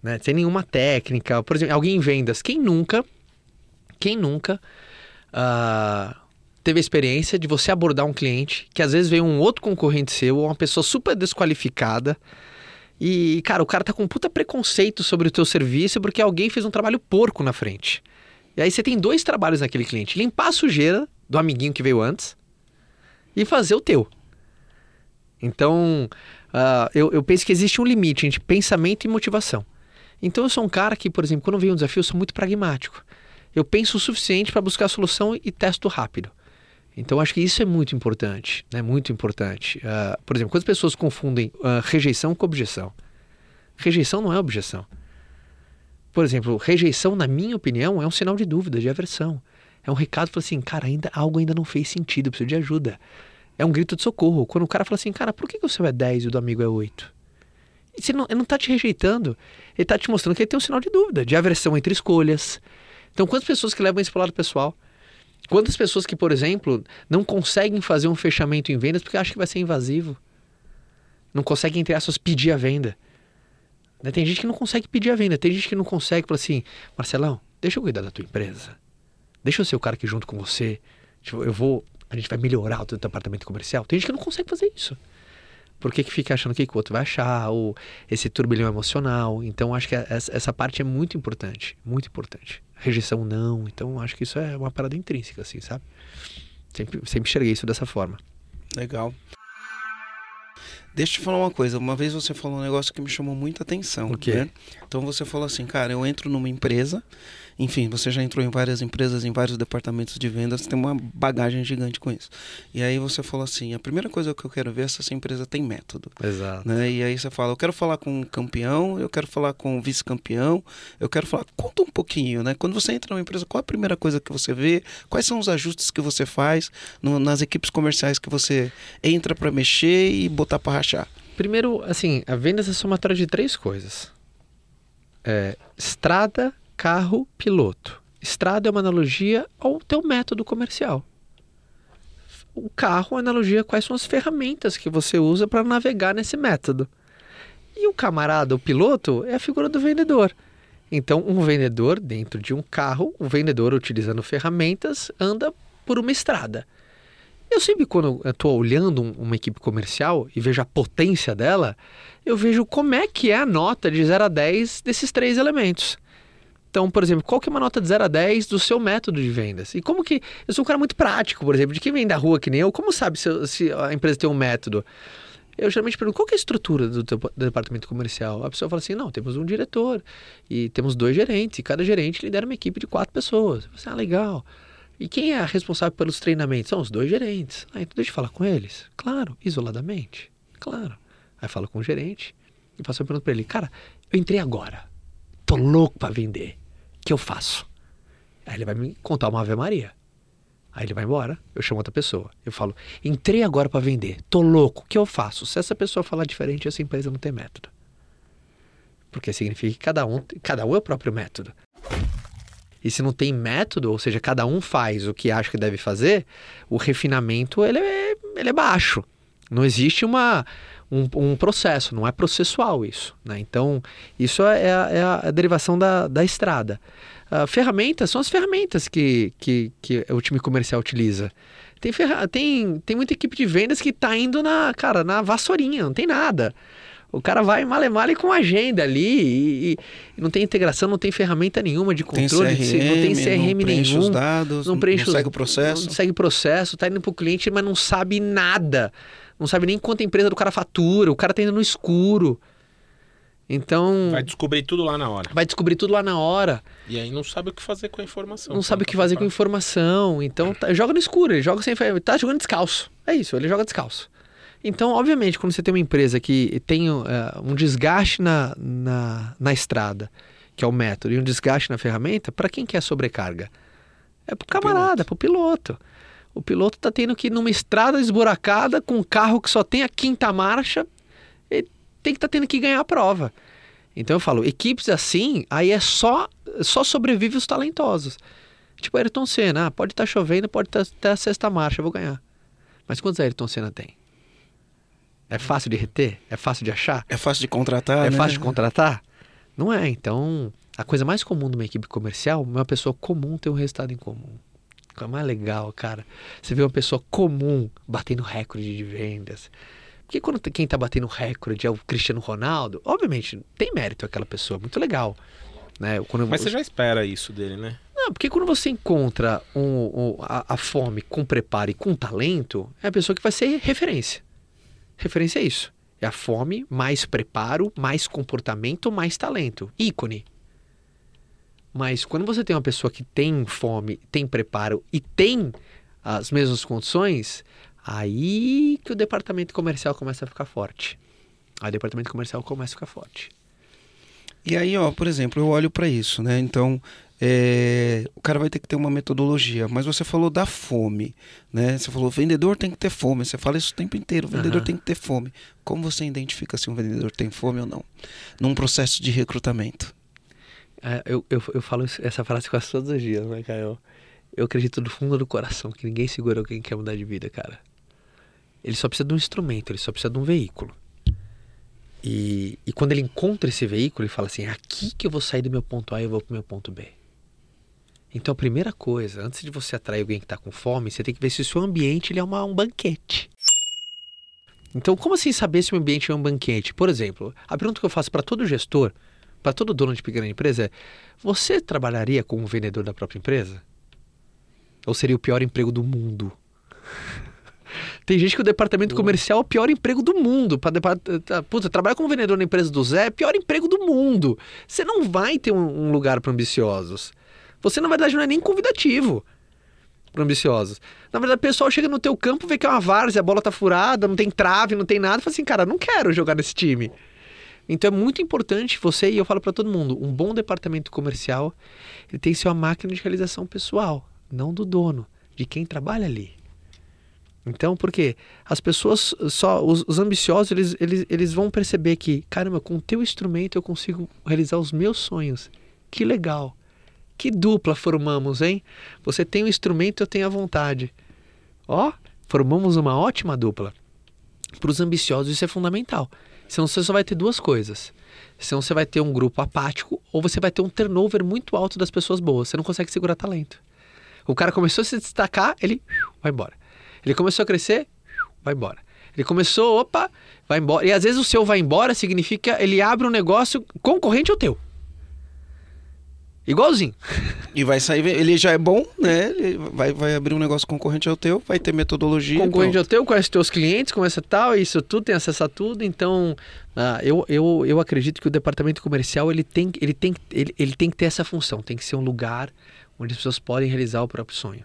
Né? Sem nenhuma técnica. Por exemplo, alguém em vendas. Quem nunca, quem nunca uh, teve a experiência de você abordar um cliente que às vezes veio um outro concorrente seu, ou uma pessoa super desqualificada, e, cara, o cara tá com um puta preconceito sobre o teu serviço porque alguém fez um trabalho porco na frente. E aí você tem dois trabalhos naquele cliente: limpar a sujeira do amiguinho que veio antes e fazer o teu. Então, uh, eu, eu penso que existe um limite entre pensamento e motivação. Então, eu sou um cara que, por exemplo, quando vem um desafio, eu sou muito pragmático. Eu penso o suficiente para buscar a solução e testo rápido. Então acho que isso é muito importante, né? Muito importante. Uh, por exemplo, quando as pessoas confundem uh, rejeição com objeção, rejeição não é objeção. Por exemplo, rejeição, na minha opinião, é um sinal de dúvida, de aversão. É um recado para assim, cara, ainda algo ainda não fez sentido, preciso de ajuda. É um grito de socorro. Quando o cara fala assim, cara, por que, que o seu é 10 e o do amigo é 8? Ele não, ele não tá te rejeitando, ele tá te mostrando que ele tem um sinal de dúvida, de aversão entre escolhas. Então, quantas pessoas que levam isso para o lado pessoal? Quantas pessoas que, por exemplo, não conseguem fazer um fechamento em vendas porque acham que vai ser invasivo? Não conseguem, entre aspas, pedir a venda. Né, tem gente que não consegue pedir a venda. Tem gente que não consegue falar assim, Marcelão, deixa eu cuidar da tua empresa. Deixa eu ser o cara que junto com você, tipo, eu vou, a gente vai melhorar o teu departamento comercial. Tem gente que não consegue fazer isso. Por que, que fica achando que o outro vai achar, ou esse turbilhão emocional. Então, acho que essa parte é muito importante, muito importante rejeição não. Então acho que isso é uma parada intrínseca, assim, sabe? Sempre, sempre enxerguei isso dessa forma. Legal. Deixa eu te falar uma coisa. Uma vez você falou um negócio que me chamou muita atenção. O quê? Né? Então você falou assim, cara, eu entro numa empresa enfim, você já entrou em várias empresas, em vários departamentos de vendas, tem uma bagagem gigante com isso. E aí você falou assim: a primeira coisa que eu quero ver é se essa empresa tem método. Exato. Né? E aí você fala: eu quero falar com um campeão, eu quero falar com um vice-campeão, eu quero falar. Conta um pouquinho, né? Quando você entra numa empresa, qual a primeira coisa que você vê? Quais são os ajustes que você faz no, nas equipes comerciais que você entra para mexer e botar para rachar? Primeiro, assim, a vendas é somatória de três coisas: é, estrada, carro, piloto. Estrada é uma analogia ao teu método comercial. O carro é analogia quais são as ferramentas que você usa para navegar nesse método. E o camarada, o piloto, é a figura do vendedor. Então, um vendedor dentro de um carro, um vendedor utilizando ferramentas, anda por uma estrada. Eu sempre, quando estou olhando uma equipe comercial e vejo a potência dela, eu vejo como é que é a nota de 0 a 10 desses três elementos. Então, por exemplo, qual que é uma nota de 0 a 10 do seu método de vendas? E como que. Eu sou um cara muito prático, por exemplo, de quem vem da rua que nem eu, como sabe se, se a empresa tem um método? Eu geralmente pergunto qual é a estrutura do, teu, do departamento comercial. A pessoa fala assim: não, temos um diretor e temos dois gerentes, e cada gerente lidera uma equipe de quatro pessoas. Você, ah, legal. E quem é responsável pelos treinamentos? São os dois gerentes. Ah, então deixa eu falar com eles. Claro, isoladamente. Claro. Aí falo com o gerente e faço a pergunta para ele: cara, eu entrei agora. Tô louco para vender que eu faço? Aí ele vai me contar uma Ave Maria. Aí ele vai embora, eu chamo outra pessoa. Eu falo, entrei agora para vender, tô louco, o que eu faço? Se essa pessoa falar diferente, essa empresa não tem método. Porque significa que cada um, cada um é o próprio método. E se não tem método, ou seja, cada um faz o que acha que deve fazer, o refinamento ele é, ele é baixo. Não existe uma, um, um, processo, não é processual isso. Né? Então, isso é a, é a, derivação da, da estrada. Uh, ferramentas são as ferramentas que, que, que o time comercial utiliza. Tem, ferra tem, tem muita equipe de vendas que está indo na, cara, na vassourinha, não tem nada. O cara vai male male com agenda ali e, e, não tem integração, não tem ferramenta nenhuma de controle, tem CRM, não tem CRM não nenhum. Os dados, não, preenche não segue o processo. Não segue o processo, está indo para o cliente, mas não sabe nada não sabe nem quanto a empresa do cara fatura, o cara tá indo no escuro. Então. Vai descobrir tudo lá na hora. Vai descobrir tudo lá na hora. E aí não sabe o que fazer com a informação. Não sabe o que fazer com a informação. Então tá, joga no escuro, ele joga sem. Tá jogando descalço. É isso, ele joga descalço. Então, obviamente, quando você tem uma empresa que tem uh, um desgaste na, na, na estrada, que é o método, e um desgaste na ferramenta, para quem quer sobrecarga? É pro camarada, pro piloto. O piloto está tendo que ir numa estrada esburacada com um carro que só tem a quinta marcha, ele tem que estar tá tendo que ganhar a prova. Então eu falo, equipes assim, aí é só só sobrevive os talentosos. Tipo Ayrton Senna, ah, pode estar tá chovendo, pode estar tá, até a sexta marcha, eu vou ganhar. Mas quantos Ayrton Senna tem? É fácil de reter? É fácil de achar? É fácil de contratar? É né? fácil de contratar? Não é. Então, a coisa mais comum de uma equipe comercial, uma pessoa comum tem um resultado em comum. É mais legal, cara. Você vê uma pessoa comum batendo recorde de vendas. Porque quando quem está batendo recorde é o Cristiano Ronaldo, obviamente tem mérito aquela pessoa, muito legal. Né? Quando, Mas você já espera isso dele, né? Não, porque quando você encontra um, um, a, a, fome com preparo e com talento, é a pessoa que vai ser referência. Referência é isso. É a fome, mais preparo, mais comportamento, mais talento. Ícone. Mas quando você tem uma pessoa que tem fome, tem preparo e tem as mesmas condições, aí que o departamento comercial começa a ficar forte. Aí o departamento comercial começa a ficar forte. E aí, ó, por exemplo, eu olho para isso, né? Então, é, o cara vai ter que ter uma metodologia. Mas você falou da fome, né? Você falou, vendedor tem que ter fome. Você fala isso o tempo inteiro, o vendedor uhum. tem que ter fome. Como você identifica se um vendedor tem fome ou não? Num processo de recrutamento. É, eu, eu, eu falo essa frase quase todos os dias, né, Caio? Eu acredito do fundo do coração que ninguém segura quem quer mudar de vida, cara. Ele só precisa de um instrumento, ele só precisa de um veículo. E, e quando ele encontra esse veículo, ele fala assim: é aqui que eu vou sair do meu ponto A e eu vou pro meu ponto B. Então a primeira coisa, antes de você atrair alguém que está com fome, você tem que ver se o seu ambiente ele é uma, um banquete. Então, como assim saber se o ambiente é um banquete? Por exemplo, a pergunta que eu faço para todo gestor para todo dono de pequena empresa é: você trabalharia como vendedor da própria empresa? Ou seria o pior emprego do mundo? [LAUGHS] Tem gente que o departamento comercial é o pior emprego do mundo. Para tá, Puta, trabalhar como vendedor na empresa do Zé é o pior emprego do mundo. Você não vai ter um, um lugar para ambiciosos. Você, na verdade, não é nem convidativo para ambiciosos. Na verdade, o pessoal chega no teu campo, vê que é uma várzea, a bola tá furada, não tem trave, não tem nada, e fala assim, cara, não quero jogar nesse time. Então é muito importante você, e eu falo para todo mundo, um bom departamento comercial, ele tem que ser uma máquina de realização pessoal, não do dono, de quem trabalha ali. Então, porque as pessoas, só os, os ambiciosos, eles, eles, eles vão perceber que, caramba, com o teu instrumento eu consigo realizar os meus sonhos. Que legal. Que dupla formamos, hein? Você tem o um instrumento, eu tenho a vontade. Ó, formamos uma ótima dupla. Para os ambiciosos isso é fundamental. Senão você só vai ter duas coisas. Senão você vai ter um grupo apático ou você vai ter um turnover muito alto das pessoas boas. Você não consegue segurar talento. O cara começou a se destacar, ele vai embora. Ele começou a crescer, vai embora. Ele começou, opa, vai embora. E às vezes o seu vai embora significa ele abre um negócio concorrente ao teu. Igualzinho. [LAUGHS] E vai sair, ele já é bom, né? Ele vai, vai abrir um negócio concorrente ao teu, vai ter metodologia. Concorrente ao teu, conhece teus clientes, começa tal, isso tudo, tem acesso a tudo. Então, ah, eu, eu, eu acredito que o departamento comercial ele tem, ele, tem, ele, ele tem que ter essa função, tem que ser um lugar onde as pessoas podem realizar o próprio sonho.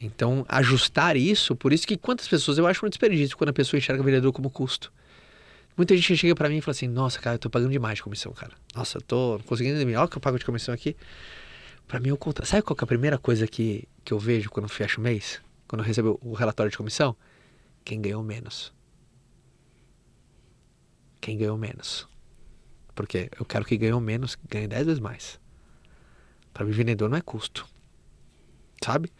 Então, ajustar isso, por isso que quantas pessoas, eu acho um desperdício quando a pessoa enxerga o vendedor como custo. Muita gente chega para mim e fala assim: Nossa, cara, eu tô pagando demais de comissão, cara. Nossa, eu tô conseguindo. Olha o que eu pago de comissão aqui. Para mim, eu conto. Sabe qual é a primeira coisa que, que eu vejo quando fecho o mês? Quando eu recebo o relatório de comissão? Quem ganhou menos. Quem ganhou menos. Porque eu quero que ganhou menos ganhe 10 vezes mais. Para mim, vendedor não é custo. Sabe?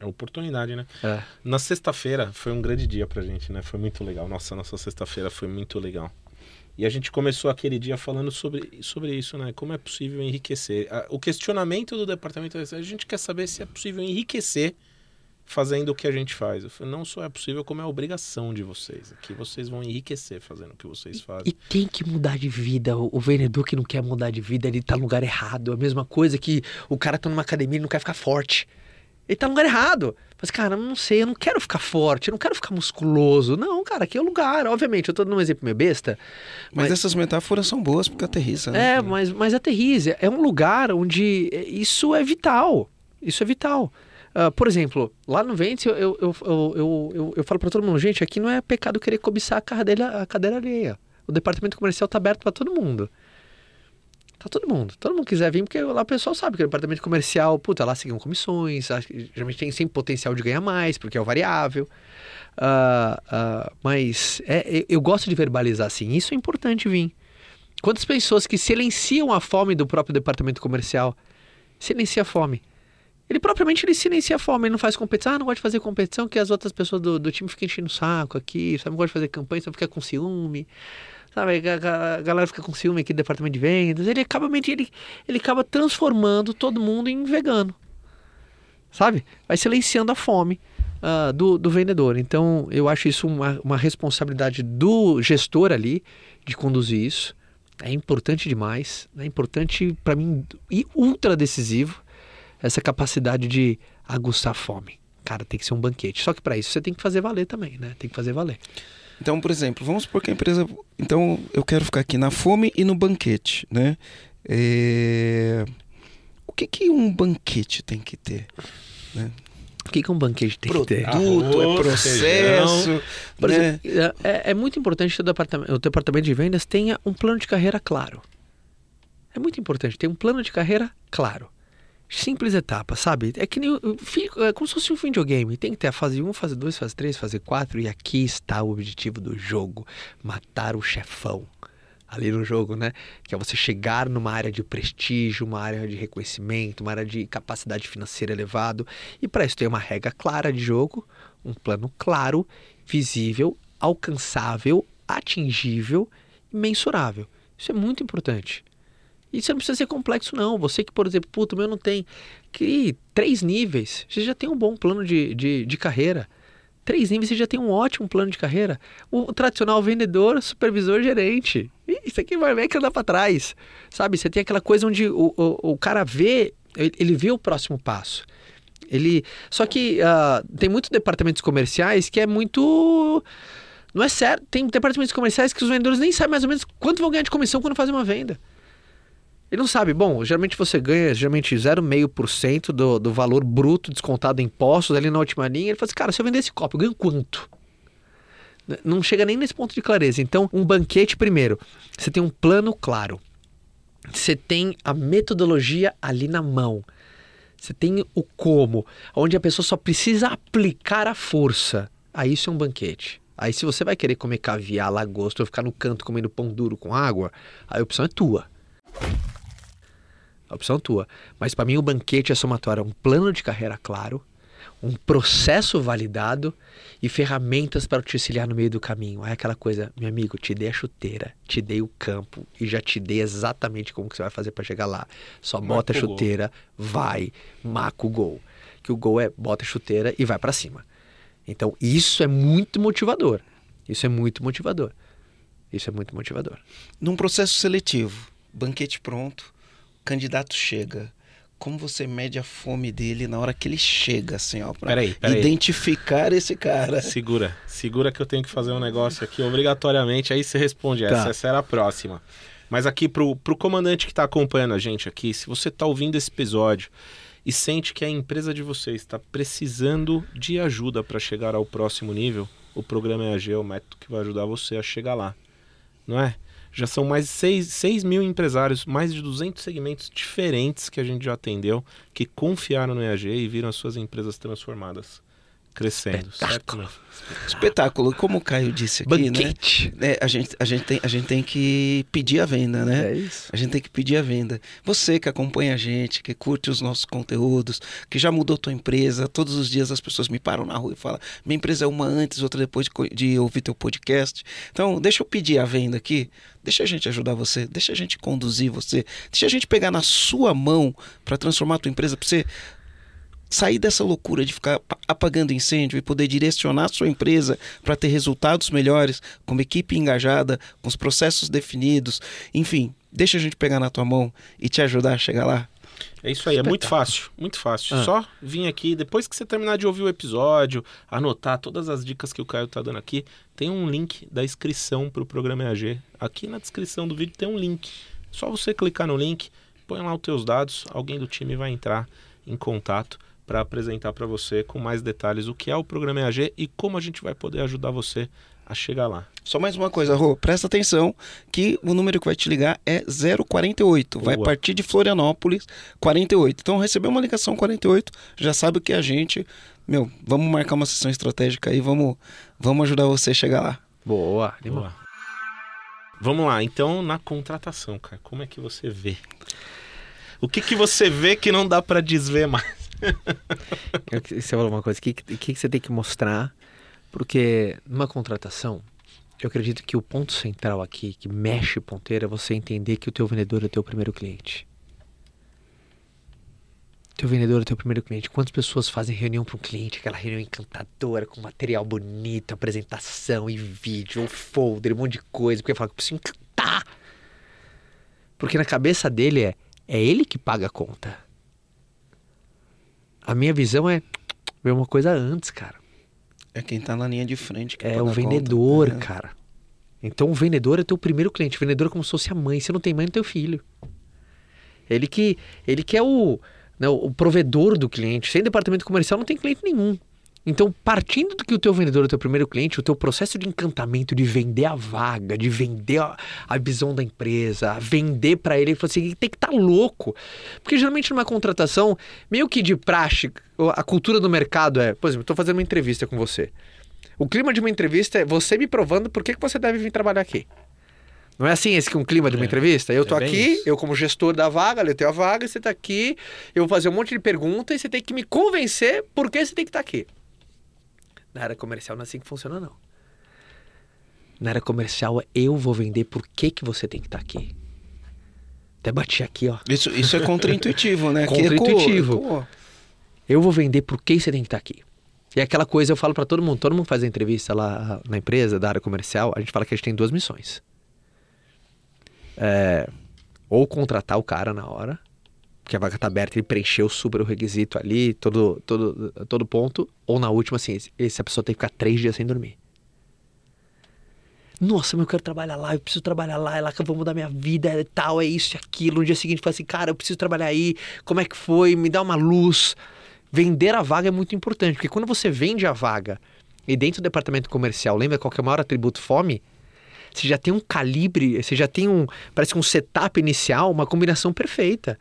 É oportunidade, né? É. Na sexta-feira foi um grande dia pra gente, né? Foi muito legal. Nossa, nossa sexta-feira foi muito legal. E a gente começou aquele dia falando sobre, sobre isso, né? Como é possível enriquecer. O questionamento do departamento, a gente quer saber se é possível enriquecer fazendo o que a gente faz. Eu falei, não só é possível, como é obrigação de vocês. Que vocês vão enriquecer fazendo o que vocês fazem. E tem que mudar de vida. O, o vendedor que não quer mudar de vida, ele tá no lugar errado. É a mesma coisa que o cara tá numa academia e não quer ficar forte. Ele tá no lugar errado. Mas, cara, eu não sei, eu não quero ficar forte, eu não quero ficar musculoso. Não, cara, aqui é o lugar. Obviamente, eu tô dando um exemplo meio besta. Mas, Mas- essas metáforas são boas porque aterriza, né? É, mas, mas aterrize. É um lugar onde isso é vital. Isso é vital. Ah, por exemplo, lá no Ventes, eu, eu, eu, eu, eu, eu, falo pra todo mundo, gente, aqui não é pecado querer cobiçar a cadeira, a cadeira alheia. O departamento comercial tá aberto pra todo mundo. Tá todo mundo. Todo mundo quiser vir, porque lá o pessoal sabe que o departamento comercial, puta, lá seguem comissões, geralmente tem sempre potencial de ganhar mais, porque é o variável. Ah, ah, mas é, eu- eu gosto de verbalizar assim, isso é importante vir. Quantas pessoas que silenciam a fome do próprio departamento comercial? Silencia a fome. Ele propriamente ele silencia a fome, ele não faz competição. Ah, não gosta de fazer competição, que as outras pessoas do, do time ficam enchendo o saco aqui, sabe? Não gosta de fazer campanha, só fica com ciúme. Sabe, a, galera fica com ciúme aqui do departamento de vendas. Ele acaba, ele, ele acaba transformando todo mundo em vegano. Sabe? Vai silenciando a fome ah, do, do vendedor. Então, eu acho isso uma, uma responsabilidade do gestor ali de conduzir isso. É importante demais. É importante, para mim, e ultra decisivo essa capacidade de aguçar a fome. Cara, tem que ser um banquete. Só que para isso você tem que fazer valer também, né? Tem que fazer valer. Então, por exemplo, vamos supor que a empresa. Então, eu quero ficar aqui na fome e no banquete, né? É, O que, que um banquete tem que ter? O que, que um banquete tem que ter? Produto, é processo. Por né? exemplo, é, é muito importante que o departamento, o departamento de vendas tenha um plano de carreira claro. É muito importante ter um plano de carreira claro. Simples etapa, sabe? É que nem é como se fosse um videogame. Tem que ter a fase 1, fase 2, fase 3, fase 4. E aqui está o objetivo do jogo: matar o chefão. Ali no jogo, né? Que é você chegar numa área de prestígio, uma área de reconhecimento, uma área de capacidade financeira elevado. E para isso tem uma regra clara de jogo, um plano claro, visível, alcançável, atingível e mensurável. Isso é muito importante. Isso não precisa ser complexo, não. Você que, por exemplo, puto, meu não tem. Crie três níveis. Você já tem um bom plano de, de, de carreira. Três níveis, você já tem um ótimo plano de carreira. O tradicional vendedor, supervisor, gerente. Isso aqui vai ver que andar para trás. Sabe? Você tem aquela coisa onde o, o, o cara vê, ele vê o próximo passo. Ele, só que ah, tem muitos departamentos comerciais que é muito não é certo. Tem departamentos comerciais que os vendedores nem sabem mais ou menos quanto vão ganhar de comissão quando fazem uma venda. Ele não sabe. Bom, geralmente você ganha geralmente 0,5% do, do valor bruto descontado em impostos ali na última linha. Ele fala assim, cara, se eu vender esse copo, eu ganho quanto? Não chega nem nesse ponto de clareza. Então, um banquete primeiro. Você tem um plano claro. Você tem a metodologia ali na mão. Você tem o como, onde a pessoa só precisa aplicar a força. Aí isso é um banquete. Aí se você vai querer comer caviar, lagosta ou ficar no canto comendo pão duro com água, a opção é tua. A opção é tua. Mas para mim o banquete é somatório, é um plano de carreira claro, um processo validado e ferramentas para te auxiliar no meio do caminho. É aquela coisa, meu amigo, te dei a chuteira, te dei o campo e já te dei exatamente como que você vai fazer para chegar lá. Só Marca bota a o gol. chuteira, vai, marca o gol. Que o gol é bota a chuteira e vai para cima. Então isso é muito motivador. Isso é muito motivador. Isso é muito motivador. Num processo seletivo, banquete pronto, candidato chega. como você mede a fome dele na hora que ele chega, assim, ó, pra Peraí, peraí. identificar esse cara. Segura, segura que eu tenho que fazer um negócio aqui obrigatoriamente, aí você responde essa, Tá. essa era a próxima. Mas aqui pro, pro comandante que tá acompanhando a gente aqui, se você tá ouvindo esse episódio e sente que a empresa de vocês está precisando de ajuda para chegar ao próximo nível, o programa EAG é o método que vai ajudar você a chegar lá, não é? Já são mais de 6, 6 mil empresários, mais de 200 segmentos diferentes que a gente já atendeu, que confiaram no EAG e viram as suas empresas transformadas, crescendo. Certo? Espetáculo. né? Espetáculo, como o Caio disse aqui, né? Banquete. É, a, gente, a, gente tem, a gente tem que pedir a venda, né? É isso. A gente tem que pedir a venda. Você que acompanha a gente, que curte os nossos conteúdos, que já mudou tua empresa, todos os dias as pessoas me param na rua e falam: minha empresa é uma antes, outra depois de, de ouvir teu podcast. Então, deixa eu pedir a venda aqui. Deixa a gente ajudar você, deixa a gente conduzir você, deixa a gente pegar na sua mão para transformar a tua empresa, para você sair dessa loucura de ficar pa- apagando incêndio e poder direcionar a sua empresa para ter resultados melhores, com uma equipe engajada, com os processos definidos, enfim, deixa a gente pegar na tua mão e te ajudar a chegar lá. É isso aí, é muito fácil, muito fácil. Ah. Só vir aqui, depois que você terminar de ouvir o episódio, anotar todas as dicas que o Caio tá dando aqui, tem um link da inscrição para o programa EAG. Aqui na descrição do vídeo tem um link. Só você clicar no link, põe lá os teus dados, alguém do time vai entrar em contato para apresentar para você com mais detalhes o que é o programa EAG e como a gente vai poder ajudar você a chegar lá. Só mais uma coisa, Rô, presta atenção que o número que vai te ligar é 048, vai Boa. partir de Florianópolis, 48. Então, recebeu uma ligação 48, já sabe o que é a gente, meu, vamos marcar uma sessão estratégica aí, vamos, vamos ajudar você a chegar lá. Boa. animal. Boa. Vamos lá, então na contratação, cara, como é que você vê? O que que você vê que não dá para desver mais? [LAUGHS] Você falou uma coisa, o que, que, você tem que mostrar? Porque numa contratação, eu acredito que o ponto central aqui, que mexe ponteira, é você entender que o teu vendedor é o teu primeiro cliente. Teu vendedor é o teu primeiro cliente. Quantas pessoas fazem reunião para um cliente, aquela reunião encantadora, com material bonito, apresentação e vídeo, ou folder, um monte de coisa, porque fala que preciso encantar. Porque na cabeça dele é, é ele que paga a conta. A minha visão é ver uma coisa antes, cara. É quem tá na linha de frente que É o a conta. vendedor, É. cara. Então o vendedor é teu primeiro cliente. O vendedor é como se fosse a mãe. Você não tem mãe, não tem filho. Ele que, ele que é o, né, o provedor do cliente. Sem departamento comercial não tem cliente nenhum. Então, partindo do que o teu vendedor é o teu primeiro cliente, o teu processo de encantamento, de vender a vaga, de vender a, a visão da empresa, vender pra ele, ele assim, tem que estar louco. Porque geralmente numa contratação, meio que de praxe, a cultura do mercado é, por exemplo, estou fazendo uma entrevista com você. O clima de uma entrevista é você me provando por que, que você deve vir trabalhar aqui. Não é assim esse que é um clima de uma É, entrevista? Eu tô é aqui, isso. eu como gestor da vaga, eu tenho a vaga, você tá aqui, eu vou fazer um monte de perguntas e você tem que me convencer por que você tem que estar aqui. Na área comercial não é assim que funciona, não. Na área comercial, é eu vou vender por que, que você tem que estar aqui. Até bati aqui, ó. Isso, isso é contraintuitivo, né? [LAUGHS] Que Contraintuitivo. ecoou. Eu vou vender por que você tem que estar aqui. E é aquela coisa eu falo pra todo mundo, todo mundo faz a entrevista lá na empresa, da área comercial, a gente fala que a gente tem duas missões. É, ou contratar o cara na hora, porque a vaga tá aberta, ele preencheu super o requisito ali, todo, todo, todo ponto, ou na última, assim, essa pessoa tem que ficar três dias sem dormir. Nossa, mas eu quero trabalhar lá, eu preciso trabalhar lá, é lá que eu vou mudar minha vida, é tal, é isso e aquilo. No dia seguinte, fala assim, cara, eu preciso trabalhar aí, como é que foi? Me dá uma luz. Vender a vaga é muito importante, porque quando você vende a vaga e dentro do departamento comercial, lembra qual que é o maior atributo fome? Você já tem um calibre, você já tem um, parece que um setup inicial, uma combinação perfeita.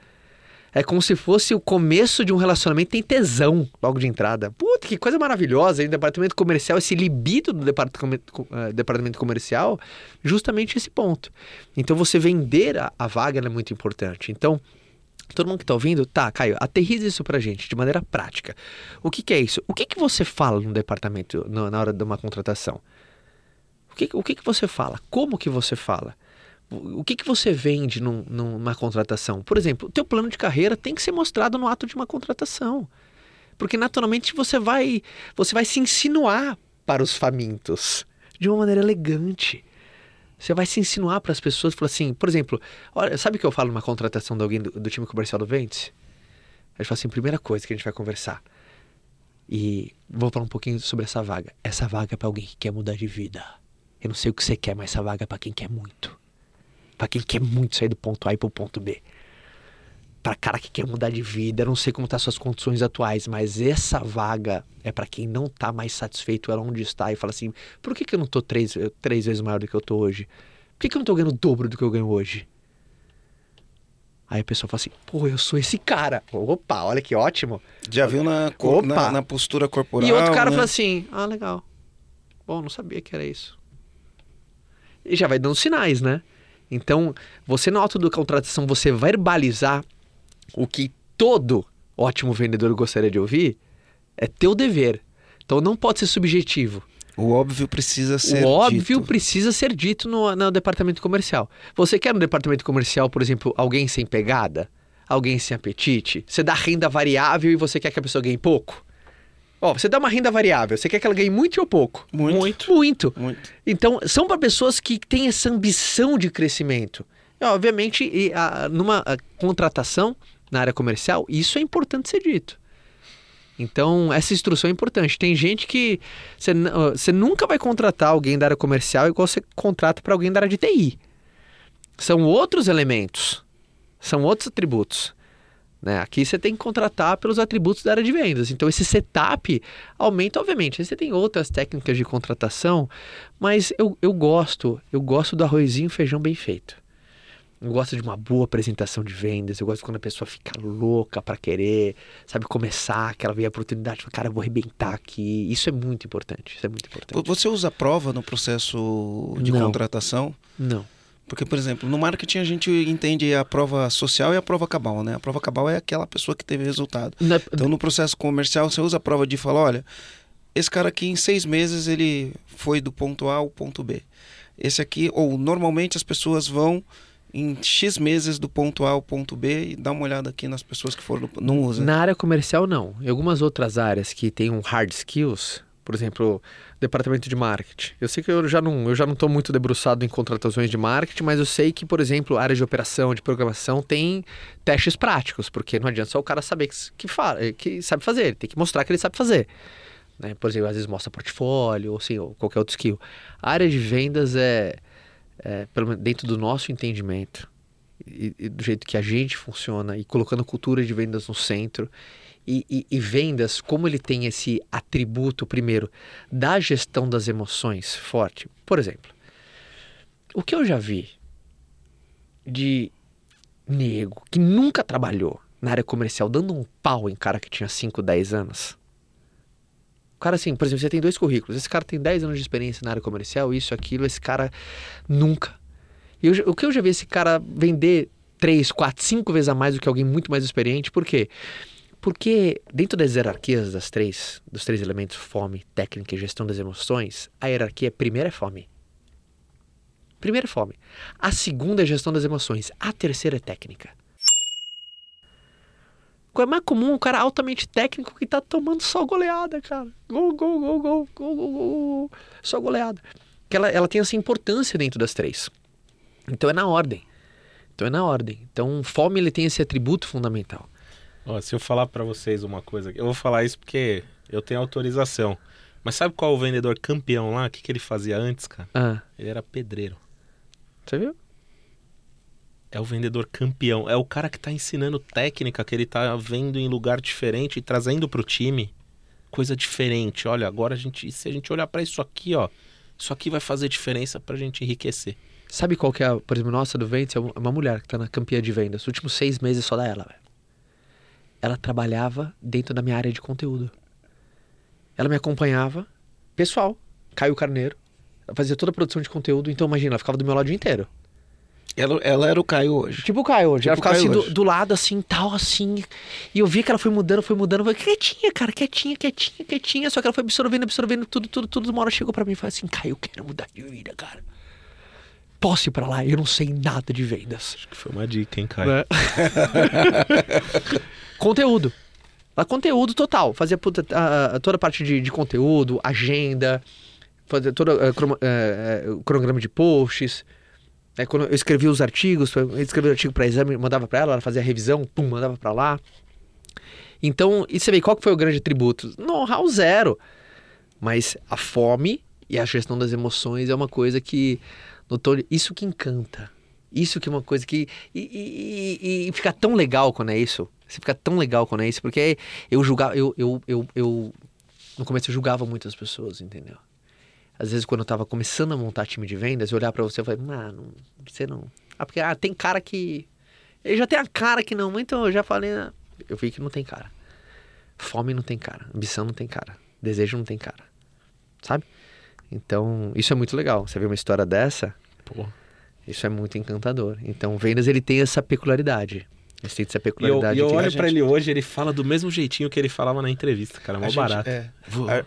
É como se fosse o começo de um relacionamento tem tesão logo de entrada. Puta, que coisa maravilhosa. E no departamento comercial, esse libido do eh, departamento comercial, justamente esse ponto. Então, você vender a, a vaga é muito importante. Então, todo mundo que está ouvindo, tá, Caio, aterriza isso pra gente de maneira prática. O que, que é isso? O que, que você fala no departamento no- na hora de uma contratação? O que, o que, que você fala? Como que você fala? O que, que você vende num- numa contratação? Por exemplo, o teu plano de carreira tem que ser mostrado no ato de uma contratação. Porque naturalmente você vai, você vai se insinuar para os famintos de uma maneira elegante. Você vai se insinuar para as pessoas, falar assim, por exemplo, olha, sabe o que eu falo numa contratação de alguém do, do time comercial do Ventes? A gente fala assim, primeira coisa que a gente vai conversar. E vou falar um pouquinho sobre essa vaga. Essa vaga é para alguém que quer mudar de vida. Eu não sei o que você quer, mas essa vaga é para quem quer muito. Para quem quer muito sair do ponto A e pro ponto B. Para cara que quer mudar de vida, não sei como tá suas condições atuais, mas essa vaga é para quem não tá mais satisfeito ela onde está e fala assim: por que, que eu não tô três, três vezes maior do que eu tô hoje? Por que, que eu não tô ganhando o dobro do que eu ganho hoje? Aí a pessoa fala assim, pô, eu sou esse cara. Opa, olha que ótimo. Já viu na, na, na postura corporal. E outro cara né? fala assim, ah, legal. Bom, não sabia que era isso. E já vai dando sinais, né? Então, você na auto contratação, você verbalizar o que todo ótimo vendedor gostaria de ouvir, é teu dever. Então não pode ser subjetivo. O óbvio precisa ser o óbvio dito. precisa ser dito no, no departamento comercial. Você quer no departamento comercial, por exemplo, alguém sem pegada? Alguém sem apetite? Você dá renda variável e você quer que a pessoa ganhe pouco? Ó, você dá uma renda variável, você quer que ela ganhe muito ou pouco? Muito. Muito. Muito. Muito. Então, são para pessoas que têm essa ambição de crescimento. E, obviamente, e, a- numa a, contratação na área comercial, isso é importante ser dito. Então, essa instrução é importante. Tem gente que você, você nunca vai contratar alguém da área comercial igual você contrata para alguém da área de TI. São outros elementos, são outros atributos. Né? Aqui você tem que contratar pelos atributos da área de vendas. Então, esse setup aumenta, obviamente. Aí Você tem outras técnicas de contratação, mas eu, eu gosto, eu gosto do arrozinho e feijão bem feito. Eu gosto de uma boa apresentação de vendas, eu gosto quando a pessoa fica louca para querer, sabe, começar, que ela vê a oportunidade, fala, cara, eu vou arrebentar aqui. Isso é muito importante, isso é muito importante. Você usa prova no processo de Não. contratação? Não. Porque, por exemplo, no marketing a gente entende a prova social e a prova cabal, né? A prova cabal é aquela pessoa que teve resultado. É- Então, no processo comercial, você usa a prova de falar, olha, esse cara aqui em seis meses ele foi do ponto A ao ponto B. Esse aqui, ou normalmente as pessoas vão em X meses do ponto A ao ponto B e dá uma olhada aqui nas pessoas que foram. Não usa. Na área comercial, não. Em algumas outras áreas que tem um hard skills, por exemplo, departamento de marketing. Eu sei que eu já não, eu já não estou muito debruçado em contratações de marketing, mas eu sei que, por exemplo, área de operação, de programação tem testes práticos, porque não adianta só o cara saber que, que, fa- que sabe fazer, ele tem que mostrar que ele sabe fazer. Né? Por exemplo, às vezes mostra portfólio ou, assim, ou qualquer outro skill. A área de vendas é, é, pelo dentro do nosso entendimento, e, e do jeito que a gente funciona e colocando cultura de vendas no centro e, e- e vendas, como ele tem esse atributo, primeiro, da gestão das emoções forte. Por exemplo, o que eu já vi de nego que nunca trabalhou na área comercial dando um pau em cara que tinha 5, 10 anos. O cara, assim, por exemplo, você tem dois currículos. Esse cara tem 10 anos de experiência na área comercial, isso, aquilo. Esse cara nunca. E eu o que eu já vi esse cara vender 3, 4, 5 vezes a mais do que alguém muito mais experiente, por quê? Porque dentro das hierarquias das três, dos três elementos, fome, técnica e gestão das emoções, a hierarquia primeira é fome. Primeira é fome. A segunda é gestão das emoções. A terceira é técnica. É mais comum um cara altamente técnico que tá tomando só goleada, cara. Gol, gol, gol, gol, gol, gol, gol. Só goleada. Que ela, ela tem essa importância dentro das três. Então é na ordem. Então é na ordem. Então fome ele tem esse atributo fundamental. Ó, se eu falar pra vocês uma coisa, eu vou falar isso porque eu tenho autorização. Mas sabe qual o vendedor campeão lá? O que, que ele fazia antes, cara? Ah, Ele era pedreiro. você viu? É o vendedor campeão. É o cara que tá ensinando técnica que ele tá vendo em lugar diferente e trazendo pro time coisa diferente. Olha, agora a gente, se a gente olhar pra isso aqui, ó, isso aqui vai fazer diferença pra gente enriquecer. Sabe qual que é, a- por exemplo, nossa do Ventes? É uma mulher que tá na campeã de vendas. Os últimos seis meses só dá ela, velho. Ela trabalhava dentro da minha área de conteúdo. Ela me acompanhava, pessoal, Caio Carneiro. Ela fazia toda a produção de conteúdo, então imagina, ela ficava do meu lado o dia inteiro. Ela, ela era o Caio hoje. Tipo o Caio hoje. Tipo ela ficava assim do, do lado, assim, tal, assim. E eu vi que ela foi mudando, foi mudando. Foi quietinha, cara, quietinha, quietinha, quietinha. Só que ela foi absorvendo, absorvendo tudo, tudo, tudo. Uma hora chegou pra mim e falou assim: Caio, eu quero mudar de vida, cara. Posso ir pra lá? Eu não sei nada de vendas. Acho que foi uma dica, hein, Caio? Né? [LAUGHS] conteúdo. Ela, conteúdo total. Fazia puta- toda a parte de, de conteúdo, agenda, fazia todo eh, eh, eh, o cronograma de posts. Aí quando eu escrevia os artigos, eu escrevia o artigo para exame, mandava para ela, ela fazia a revisão, pum, mandava para lá. Então, e você vê qual que foi o grande tributo? Know-how zero. Mas a fome e a gestão das emoções é uma coisa que, doutor, isso que encanta. Isso que é uma coisa que. E, e, e, fica tão legal quando é isso. Você fica tão legal quando é isso, porque eu julgava. Eu, eu, eu, eu, no começo eu julgava muitas pessoas, entendeu? Às vezes, quando eu tava começando a montar time de vendas, eu olhar para você e falei, mano, você não. Ah, porque ah, tem cara que. Ele já tem a cara que não, então eu já falei. Ah, eu vi que não tem cara. Fome não tem cara. Ambição não tem cara. Desejo não tem cara. Sabe? Então, isso é muito legal. Você vê uma história dessa, pô, isso é muito encantador. Então, vendas ele tem essa peculiaridade. Ele tem essa peculiaridade. E eu, eu olho gente- pra ele hoje, ele fala do mesmo jeitinho que ele falava na entrevista, cara, mó A gente- barato. é,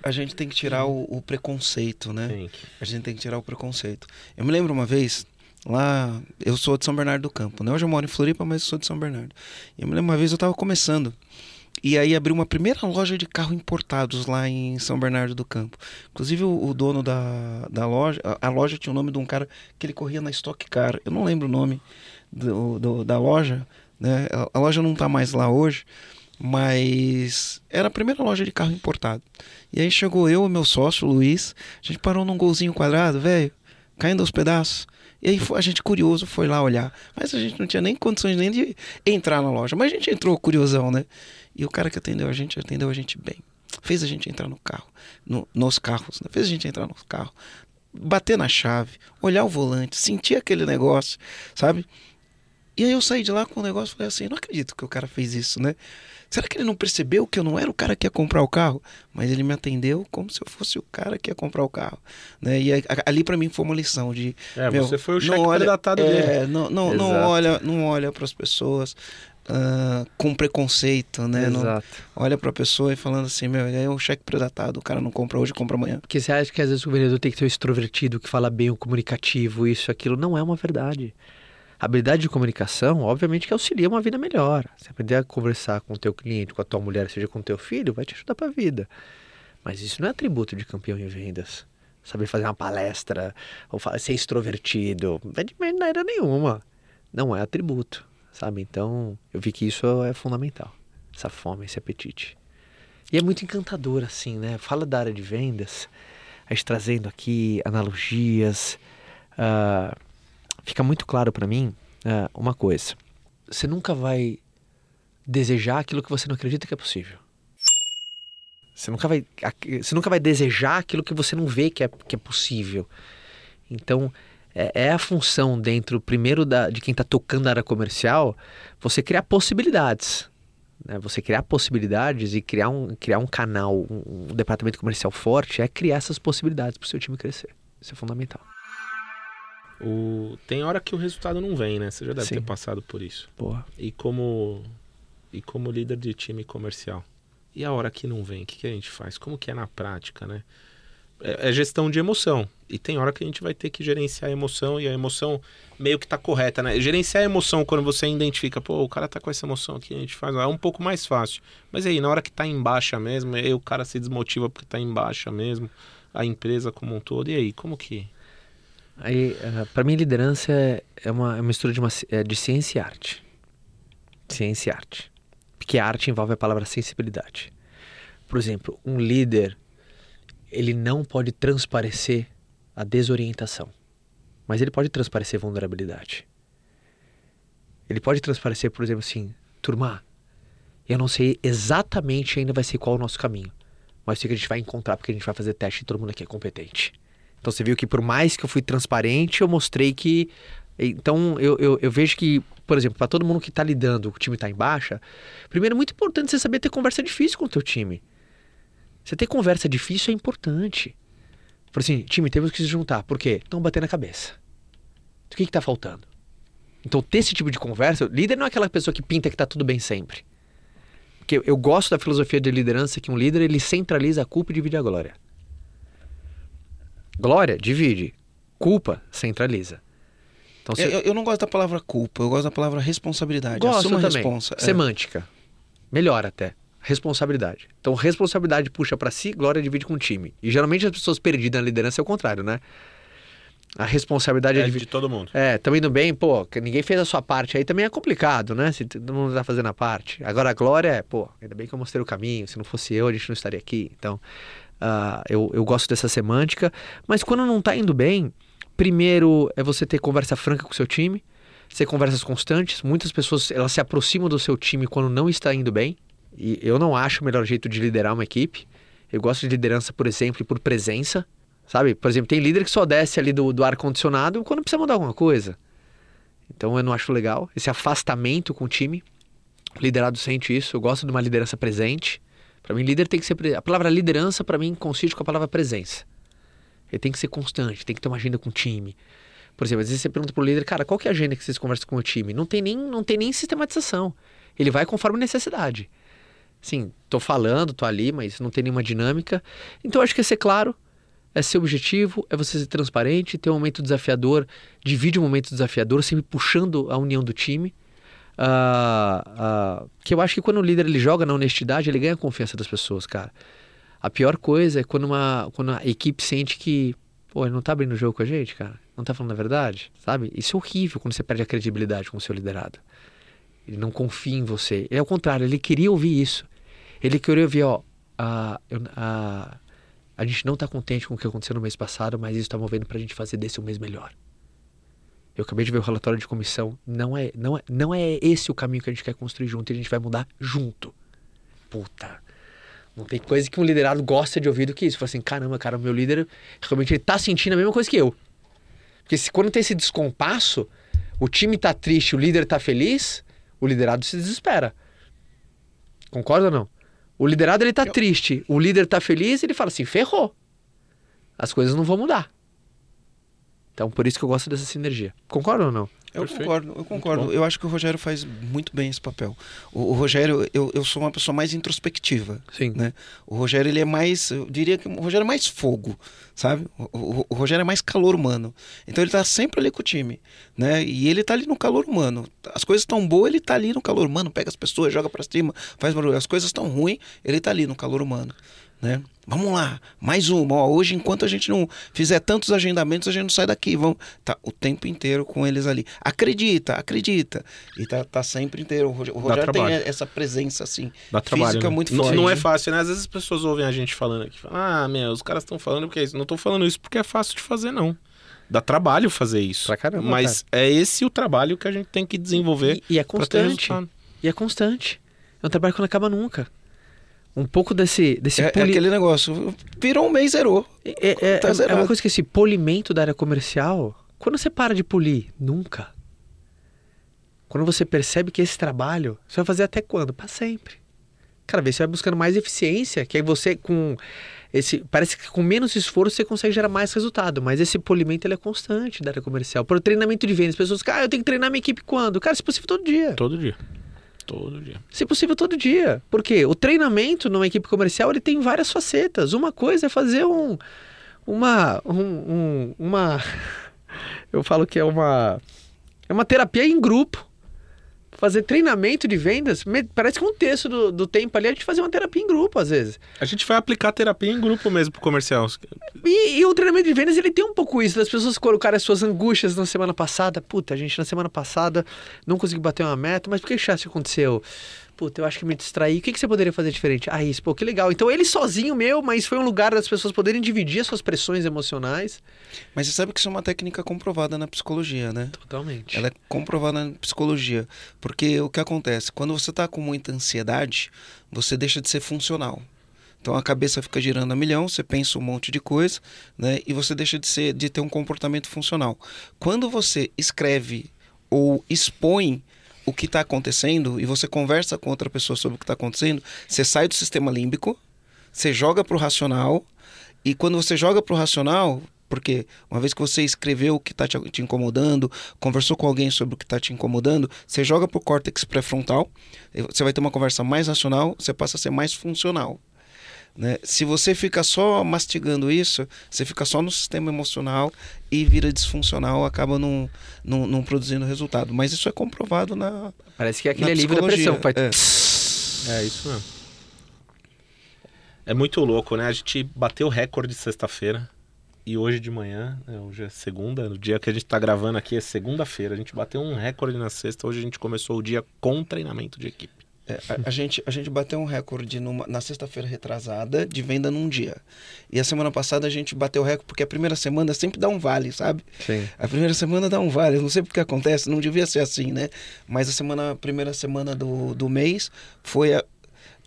a, a gente tem que tirar o, o preconceito, né? Tem A gente tem que tirar o preconceito. Eu me lembro uma vez, lá, eu sou de São Bernardo do Campo, né? Hoje eu moro em Floripa, mas sou de São Bernardo. E eu me lembro uma vez eu tava começando. E aí abriu uma primeira loja de carro importados lá em São Bernardo do Campo. Inclusive o, o dono da, da loja, a, a loja tinha o nome de um cara que ele corria na Stock Car. Eu não lembro o nome do, do- da loja, né? A, a loja não tá mais lá hoje, mas era a primeira loja de carro importado. E aí chegou eu e meu sócio, o Luiz, a gente parou num golzinho quadrado, velho, caindo aos pedaços. E aí a gente curioso foi lá olhar. Mas a gente não tinha nem condições nem de entrar na loja. Mas a gente entrou curiosão, né? E o cara que atendeu a gente, atendeu a gente bem. Fez a gente entrar no carro, no- nos carros, né? Fez a gente entrar no carro, bater na chave, olhar o volante, sentir aquele negócio, sabe? E aí eu saí de lá com o negócio e falei assim, não acredito que o cara fez isso, né? Será que ele não percebeu que eu não era o cara que ia comprar o carro? Mas ele me atendeu como se eu fosse o cara que ia comprar o carro. Né? E ali para mim foi uma lição de... É, meu, você foi o não cheque olha- predatado é, dele. Não, não, não Exato. olha, não olha para as pessoas ah, com preconceito, né? Não- Exato. olha para a pessoa e falando assim, meu, é um cheque predatado, o cara não compra hoje, compra amanhã. Porque você acha que às vezes o vendedor tem que ser o extrovertido, que fala bem, o comunicativo, isso, aquilo. Não é uma verdade. Habilidade de comunicação, obviamente, que auxilia uma vida melhor. Você aprender a conversar com o teu cliente, com a tua mulher, seja com o teu filho, vai te ajudar para a vida. Mas isso não é atributo de campeão em vendas. Saber fazer uma palestra, ou ser extrovertido, não é de maneira nenhuma. Não é atributo, sabe? Então, eu vi que isso é fundamental. Essa fome, esse apetite. E é muito encantador, assim, né? Fala da área de vendas, a gente trazendo aqui analogias. ah, fica muito claro para mim ah, uma coisa: você nunca vai desejar aquilo que você não acredita que é possível. Você nunca vai, você nunca vai desejar aquilo que você não vê que é, que é possível. Então, é, é a função dentro, primeiro, da, de quem está tocando a área comercial, você criar possibilidades né, você criar possibilidades e criar um, criar um canal, um, um departamento comercial forte, é criar essas possibilidades para o seu time crescer. Isso é fundamental. O... Tem hora que o resultado não vem, né? Você já deve Sim. ter passado por isso. Boa. E como e como líder de time comercial. E a hora que não vem, o que, que a gente faz? Como que é na prática, né? É, é gestão de emoção. E tem hora que a gente vai ter que gerenciar a emoção e a emoção meio que tá correta, né? Gerenciar a emoção quando você identifica, pô, o cara tá com essa emoção aqui, a gente faz, é um pouco mais fácil. Mas aí, na hora que tá em baixa mesmo, aí o cara se desmotiva porque tá em baixa mesmo, a empresa como um todo. E aí, como que Aí, para mim, liderança é, é uma, é uma mistura de, uma, é de ciência e arte. Ciência e arte. Porque a arte envolve a palavra sensibilidade. Por exemplo, um líder, ele não pode transparecer a desorientação. Mas ele pode transparecer vulnerabilidade. Ele pode transparecer, por exemplo, assim, turma, eu não sei exatamente ainda vai ser qual o nosso caminho. Mas sei que a gente vai encontrar porque a gente vai fazer teste e todo mundo aqui é competente. Então você viu que por mais que eu fui transparente, eu mostrei que. Então eu, eu, eu vejo que, por exemplo, para todo mundo que está lidando, o time está em baixa, primeiro é muito importante você saber ter conversa difícil com o teu time. Você ter conversa difícil é importante. Por assim, time, temos que se juntar. Por quê? Estão batendo a cabeça. O que está faltando? Então, ter esse tipo de conversa, líder não é aquela pessoa que pinta que está tudo bem sempre. Porque eu gosto da filosofia de liderança que um líder ele centraliza a culpa e divide a glória. Glória, divide. Culpa, centraliza. Então, Eu, eu- eu não gosto da palavra culpa, eu gosto da palavra responsabilidade. Gosto Assuma também. responsa. É. Semântica. Melhor até. Responsabilidade. Então, responsabilidade puxa pra si, glória divide com o time. E geralmente as pessoas perdidas na liderança é o contrário, né? a responsabilidade É é, de todo mundo. é, tamo indo bem, pô, que ninguém fez a sua parte aí também é complicado, né? Se todo mundo tá fazendo a parte. Agora a glória é, pô, ainda bem que eu mostrei o caminho, se não fosse eu, a gente não estaria aqui. Então, ah, eu, eu gosto dessa semântica, mas quando não tá indo bem, primeiro é você ter conversa franca com o seu time, ter conversas constantes. Muitas pessoas, elas se aproximam do seu time quando não está indo bem, e eu não acho o melhor jeito de liderar uma equipe. Eu gosto de liderança, por exemplo, por presença. Sabe? Por exemplo, tem líder que só desce ali do, do ar-condicionado quando precisa mudar alguma coisa. Então eu não acho legal esse afastamento com o time. O liderado sente isso. Eu gosto de uma liderança presente. Para mim, líder tem que ser. A palavra liderança, para mim, consiste com a palavra presença. Ele tem que ser constante, tem que ter uma agenda com o time. Por exemplo, às vezes você pergunta pro líder, cara, qual que é a agenda que vocês conversam com o time? Não tem nem, não tem nem sistematização. Ele vai conforme necessidade. Sim, tô falando, tô ali, mas não tem nenhuma dinâmica. Então acho que é ser claro, é ser objetivo, é você ser transparente, ter um momento desafiador, divide um momento desafiador, sempre puxando a união do time. Ah, ah, que eu acho que quando o líder ele joga na honestidade, ele ganha a confiança das pessoas, cara. A pior coisa é quando, uma, quando a equipe sente que, pô, ele não tá abrindo o jogo com a gente, cara. Não tá falando a verdade, sabe? Isso é horrível quando você perde a credibilidade com o seu liderado. Ele não confia em você. É o contrário, ele queria ouvir isso. Ele queria ouvir, ó, a, a, a gente não tá contente com o que aconteceu no mês passado, mas isso tá movendo pra gente fazer desse um mês melhor. Eu acabei de ver o relatório de comissão. Não é, não é, não é esse o caminho que a gente quer construir junto e a gente vai mudar junto. Puta. Não tem coisa que um liderado gosta de ouvir do que isso. Fala assim, caramba, cara, o meu líder realmente ele tá sentindo a mesma coisa que eu. Porque se, quando tem esse descompasso, o time tá triste, o líder tá feliz, o liderado se desespera. Concorda ou não? O liderado ele tá triste, o líder tá feliz, ele fala assim, ferrou. As coisas não vão mudar. Então, por isso que eu gosto dessa sinergia. Concorda ou não? Eu Perfeito. concordo, eu concordo. Eu acho que o Rogério faz muito bem esse papel. O, o Rogério, eu, eu sou uma pessoa mais introspectiva. Sim. né? O Rogério, ele é mais, eu diria que o Rogério é mais fogo, sabe? O, o- o Rogério é mais calor humano. Então ele tá sempre ali com o time, né? E ele tá ali no calor humano. As coisas estão boas, ele tá ali no calor humano, pega as pessoas, joga pra cima, faz barulho. As coisas estão ruins, ele tá ali no calor humano, né? Vamos lá, mais uma. Ó, hoje, enquanto a gente não fizer tantos agendamentos, a gente não sai daqui. Vamos, tá o tempo inteiro com eles ali. Acredita, acredita. E tá, tá sempre inteiro. O Rogério, tem essa presença assim. Dá trabalho. Física né? muito não, forte. não é fácil, né? Às vezes as pessoas ouvem a gente falando aqui. Falam, ah, meu, os caras estão falando porque é isso. Não tô falando isso porque é fácil de fazer, não. Dá trabalho fazer isso. Pra caramba, Mas é esse o trabalho que a gente tem que desenvolver E, e é constante. E é constante. É um trabalho que não acaba nunca. Um pouco desse, desse É, é poli- aquele negócio. Virou um mês, zerou. É, é- Tá é- é zerado. uma coisa que esse polimento da área comercial, quando você para de polir? Nunca. Quando você percebe que esse trabalho, você vai fazer até quando? Para sempre. Cada vez você vai buscando mais eficiência, que aí você com esse, parece que com menos esforço você consegue gerar mais resultado, mas esse polimento ele é constante da área comercial. Por treinamento de vendas, as pessoas, cara, eu tenho que treinar minha equipe quando? Cara, se possível todo dia. Todo dia. Todo dia. Se possível, todo dia. Porque o treinamento numa equipe comercial ele tem várias facetas. Uma coisa é fazer um. Uma. Um, um- uma. [LAUGHS] Eu falo que é uma. É uma terapia em grupo. Fazer treinamento de vendas. Parece que um terço do, do tempo ali a gente fazer uma terapia em grupo, às vezes. A gente vai aplicar terapia em grupo mesmo pro comercial. E, e o treinamento de vendas, ele tem um pouco isso, das pessoas colocarem as suas angústias na semana passada. Puta, gente, na semana passada não consegui bater uma meta, mas por que que isso aconteceu? Puta, eu acho que me distraí. O que, que você poderia fazer diferente? Ah, isso, pô, que legal. Então ele sozinho, meu, mas foi um lugar das pessoas poderem dividir as suas pressões emocionais. Mas você sabe que isso é uma técnica comprovada na psicologia, né? Totalmente. Ela é comprovada na psicologia. Porque o que acontece? Quando você está com muita ansiedade, você deixa de ser funcional. Então a cabeça fica girando a milhão, você pensa um monte de coisa, né? E você deixa de ser, de ter um comportamento funcional. Quando você escreve ou expõe o que está acontecendo e você conversa com outra pessoa sobre o que está acontecendo, você sai do sistema límbico, você joga para o racional e quando você joga para o racional, porque uma vez que você escreveu o que está te, incomodando, conversou com alguém sobre o que está te incomodando, você joga para o córtex pré-frontal, você vai ter uma conversa mais racional, você passa a ser mais funcional. Né? Se você fica só mastigando isso, você fica só no sistema emocional e vira disfuncional, acaba não, não, não produzindo resultado. Mas isso é comprovado na. Parece que é aquele alívio da pressão. Faz... é. É isso mesmo. É muito louco, né? A gente bateu o recorde sexta-feira. E hoje de manhã, né, hoje é segunda, no dia que a gente tá gravando aqui é segunda-feira. A gente bateu um recorde na sexta, hoje a gente começou o dia com treinamento de equipe. É, a, a gente, a gente bateu um recorde numa- na sexta-feira retrasada de venda num dia. E a semana passada a gente bateu o recorde porque a primeira semana sempre dá um vale, sabe? Sim. A primeira semana dá um vale. Eu não sei porque acontece, não devia ser assim, né? Mas a semana, a primeira semana do, do mês foi a.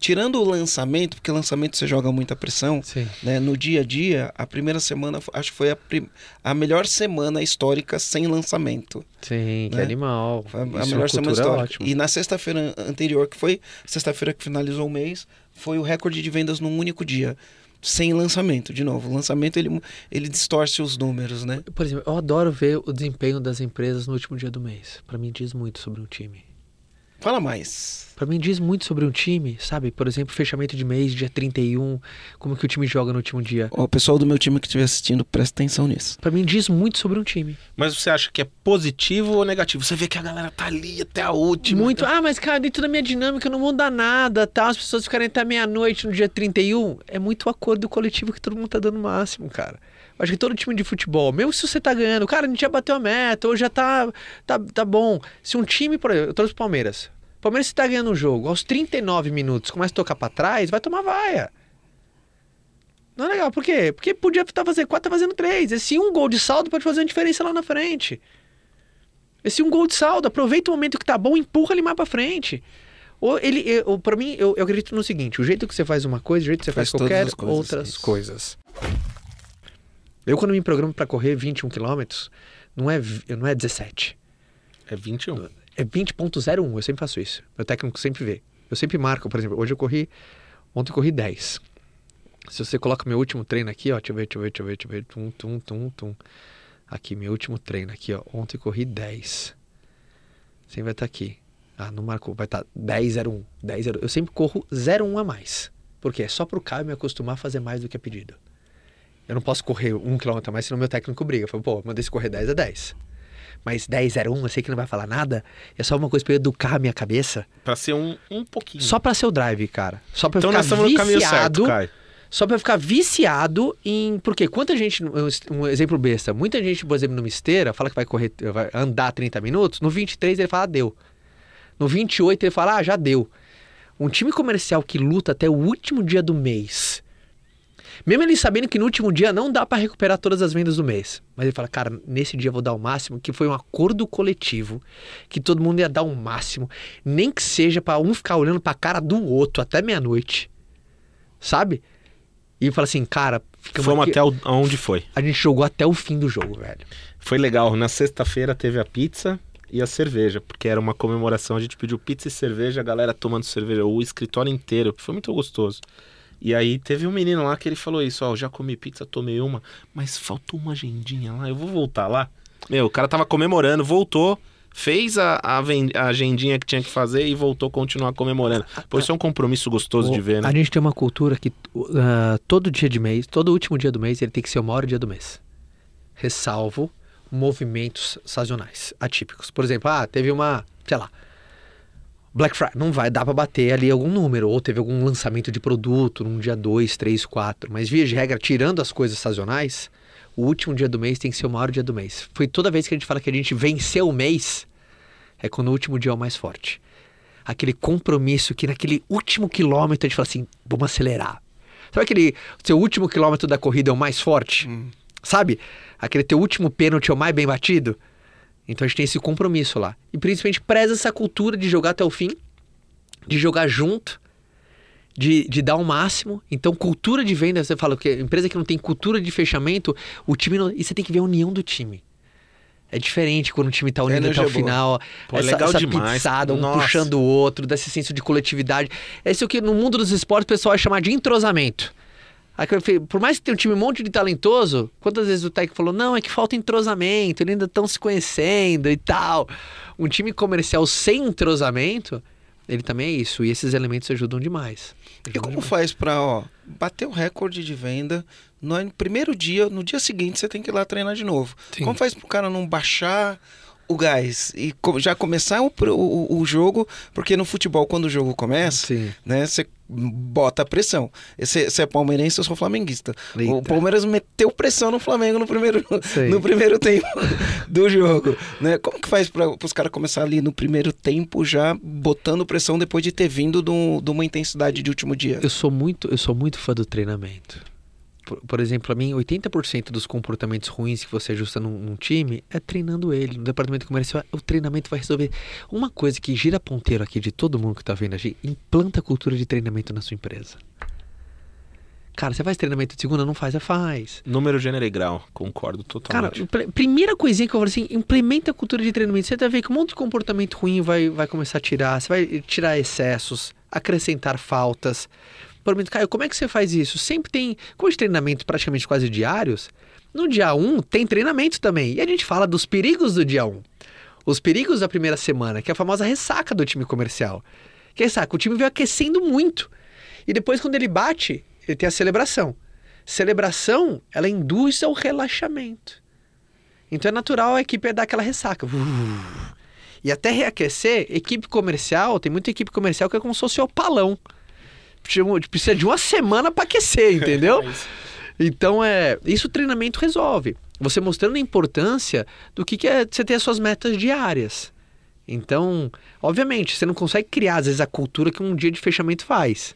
Tirando o lançamento, porque lançamento você joga muita pressão, Sim. né? No dia a dia, a primeira semana acho que foi a, prim- a melhor semana histórica sem lançamento. Sim, que Né? animal. Foi a, Isso é melhor semana cultura histórica. ótima. E na sexta-feira anterior, que foi sexta-feira que finalizou o mês, foi o recorde de vendas num único dia. Sem lançamento, de novo. O lançamento ele, ele distorce os números, né? Por exemplo, eu adoro ver o desempenho das empresas no último dia do mês. Pra mim diz muito sobre um time. Fala mais. Pra mim diz muito sobre um time, sabe? Por exemplo, fechamento de mês, dia 31, como que o time joga no último dia. Ó, o pessoal do meu time que estiver assistindo, presta atenção nisso. Pra mim diz muito sobre um time. Mas você acha que é positivo ou negativo? Você vê que a galera tá ali até a última. Muito. Ah, mas cara, dentro da minha dinâmica não muda nada, tá? As pessoas ficarem até meia-noite no dia 31. É muito acordo coletivo que todo mundo tá dando o máximo, cara. Acho que todo time de futebol, mesmo se você tá ganhando, cara, a gente já bateu a meta, ou já tá, tá, tá bom. Se um time, por exemplo, eu trouxe o Palmeiras. O Palmeiras se tá ganhando um jogo, aos 39 minutos, começa a tocar pra trás, vai tomar vaia. Não é legal, por quê? Porque podia estar fazendo 4, tá fazendo 3. Esse um gol de saldo pode fazer uma diferença lá na frente. Esse um gol de saldo, aproveita o momento que tá bom, empurra ele mais pra frente. Ou ele, ou pra mim, eu, eu acredito no seguinte: o jeito que você faz uma coisa, o jeito que você faz, Faz qualquer as coisas, outras isso. coisas. Eu, quando me programo pra correr 21 km, não é, não é 17. É 21. É 20.01, eu sempre faço isso. Meu técnico sempre vê. Eu sempre marco, por exemplo, hoje eu corri. Ontem eu corri 10. Se você coloca meu último treino aqui, ó, deixa eu ver, deixa eu ver, deixa eu ver, deixa eu ver. Tum, tum, tum, tum. Aqui, meu último treino aqui, ó. Ontem eu corri 10. Sempre vai estar aqui. Ah, não marcou, vai estar 10,01. 10,01. Eu sempre corro 0,1 a mais. Por quê? É só pro Caio me acostumar a fazer mais do que é pedido. Eu não posso correr um quilômetro a mais, senão meu técnico briga. Fala, pô, mandei você correr 10 é 10. Mas 10 era 1, eu sei que não vai falar nada. É só uma coisa pra eu educar a minha cabeça. Pra ser um, um pouquinho. Só pra ser o drive, cara. Só pra eu então ficar certo, viciado. Caio. Só pra eu ficar viciado em. Porque quanta gente. Um um exemplo besta. Muita gente, por exemplo, numa esteira, fala que vai correr, vai andar 30 minutos. No 23 ele fala, ah, deu. No 28 ele fala, ah, já deu. Um time comercial que luta até o último dia do mês. Mesmo ele sabendo que no último dia não dá pra recuperar todas as vendas do mês. Mas ele fala, cara, nesse dia eu vou dar o máximo, que foi um acordo coletivo, que todo mundo ia dar o máximo, nem que seja pra um ficar olhando pra cara do outro até meia-noite. Sabe? E fala assim, cara, Fomos até o- aonde foi. a gente jogou até o fim do jogo, velho. Foi legal. Na sexta-feira teve a pizza e a cerveja, porque era uma comemoração. A gente pediu pizza e cerveja, a galera tomando cerveja, o escritório inteiro. Foi muito gostoso. E aí teve um menino lá que ele falou isso, ó, eu já comi pizza, tomei uma, mas faltou uma agendinha lá, eu vou voltar lá. Meu, o cara tava comemorando, voltou, fez a, a, a agendinha que tinha que fazer e voltou a continuar comemorando. Pô, isso é um compromisso gostoso de ver, né? A gente tem uma cultura que uh, todo dia de mês, todo último dia do mês, ele tem que ser o maior dia do mês. Ressalvo movimentos sazonais, atípicos. Por exemplo, ah, teve uma, sei lá, Black Friday, não vai dar pra bater ali algum número, ou teve algum lançamento de produto num dia 2, 3, 4. Mas via de regra, tirando as coisas sazonais, o último dia do mês tem que ser o maior dia do mês. Foi toda vez que a gente fala que a gente venceu o mês, é quando o último dia é o mais forte. Aquele compromisso que naquele último quilômetro a gente fala assim, vamos acelerar. Sabe aquele seu último quilômetro da corrida é o mais forte? Sabe? Aquele teu último pênalti é o mais bem batido? Então a gente tem esse compromisso lá. E principalmente preza essa cultura de jogar até o fim, de jogar junto, de, de dar o máximo. Então, cultura de venda, você fala que empresa que não tem cultura de fechamento, o time não. E você tem que ver a união do time. É diferente quando o time tá unido até o final. Pô, é essa, legal essa demais. pizzada, um Nossa. puxando o outro, desse senso de coletividade. Esse é o que no mundo dos esportes o pessoal vai chamar de entrosamento. Aí eu falei, Por mais que tenha um time um monte de talentoso, quantas vezes o técnico falou, não, é que falta entrosamento, eles ainda estão se conhecendo e tal. Um time comercial sem entrosamento, ele também é isso. E esses elementos ajudam demais. E Ajudam como demais. faz pra, ó, bater o recorde de venda no primeiro dia, no dia seguinte você tem que ir lá treinar de novo? Sim. Como faz pro cara não baixar o gás e já começar o, o, o jogo, porque no futebol, quando o jogo começa, Sim. né, você bota a pressão. Você é palmeirense, eu sou flamenguista. O Eita. Palmeiras meteu pressão no Flamengo no primeiro, Sei. no primeiro tempo do jogo. Né? Como que faz para os caras começar ali no primeiro tempo já botando pressão depois de ter vindo de de uma intensidade de último dia? Eu sou muito, eu sou muito fã do treinamento. Por, por exemplo, para mim, 80% dos comportamentos ruins que você ajusta num, num time é treinando ele. No departamento comercial, o treinamento vai resolver. Uma coisa que gira ponteiro aqui de todo mundo que tá vendo aqui, implanta a cultura de treinamento na sua empresa. Cara, você faz treinamento de segunda? Não faz, é faz. Número, gênero e grau. Concordo Cara, totalmente. pr- primeira coisinha que eu falo assim, implementa a cultura de treinamento. Você vai ver que um monte de comportamento ruim vai, vai começar a tirar. Você vai tirar excessos, acrescentar faltas. Exemplo, Caio, como é que você faz isso? Sempre tem, como de treinamento praticamente quase diários, no dia 1 tem treinamento também. E a gente fala dos perigos do dia 1. Os perigos da primeira semana, que é a famosa ressaca do time comercial. Que é ressaca, o time veio aquecendo muito. E depois, quando ele bate, ele tem a celebração. Celebração, ela induz ao relaxamento. Então é natural a equipe dar aquela ressaca. E até reaquecer, equipe comercial, tem muita equipe comercial que é como se fosse o palão. Precisa de uma semana para aquecer, [LAUGHS] entendeu? É. Então é. Isso o treinamento resolve. Você mostrando a importância do que, que é você ter as suas metas diárias. Então, obviamente, você não consegue criar, às vezes, a cultura que um dia de fechamento faz.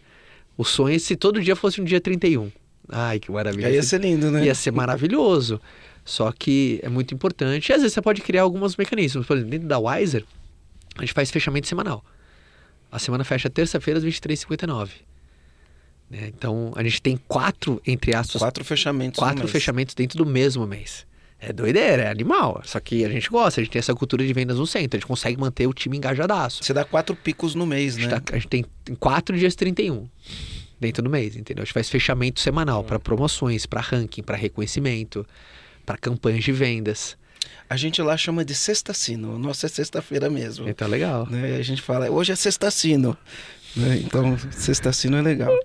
O sonho é se todo dia fosse um dia 31. Ai, que maravilha. Ia ser lindo, né? Ia ser maravilhoso. Só que é muito importante. E às vezes você pode criar alguns mecanismos. Por exemplo, dentro da Wiser, a gente faz fechamento semanal. A semana fecha terça-feira às 23h59. Né? Então, a gente tem quatro, entre aspas, Quatro fechamentos. quatro fechamentos dentro do mesmo mês. É doideira, é animal. Só que a gente gosta, a gente tem essa cultura de vendas no centro, a gente consegue manter o time engajadaço. Você dá quatro picos no mês, A né? tá- a gente tem quatro dias 31 dentro do mês, entendeu? A gente faz fechamento semanal para promoções, para ranking, para reconhecimento, para campanhas de vendas. A gente lá chama de sexta-sino. Nossa, é sexta-feira mesmo. Então, legal. Né? A gente fala, hoje é sexta-sino. Né? Então, sexta-sino é legal.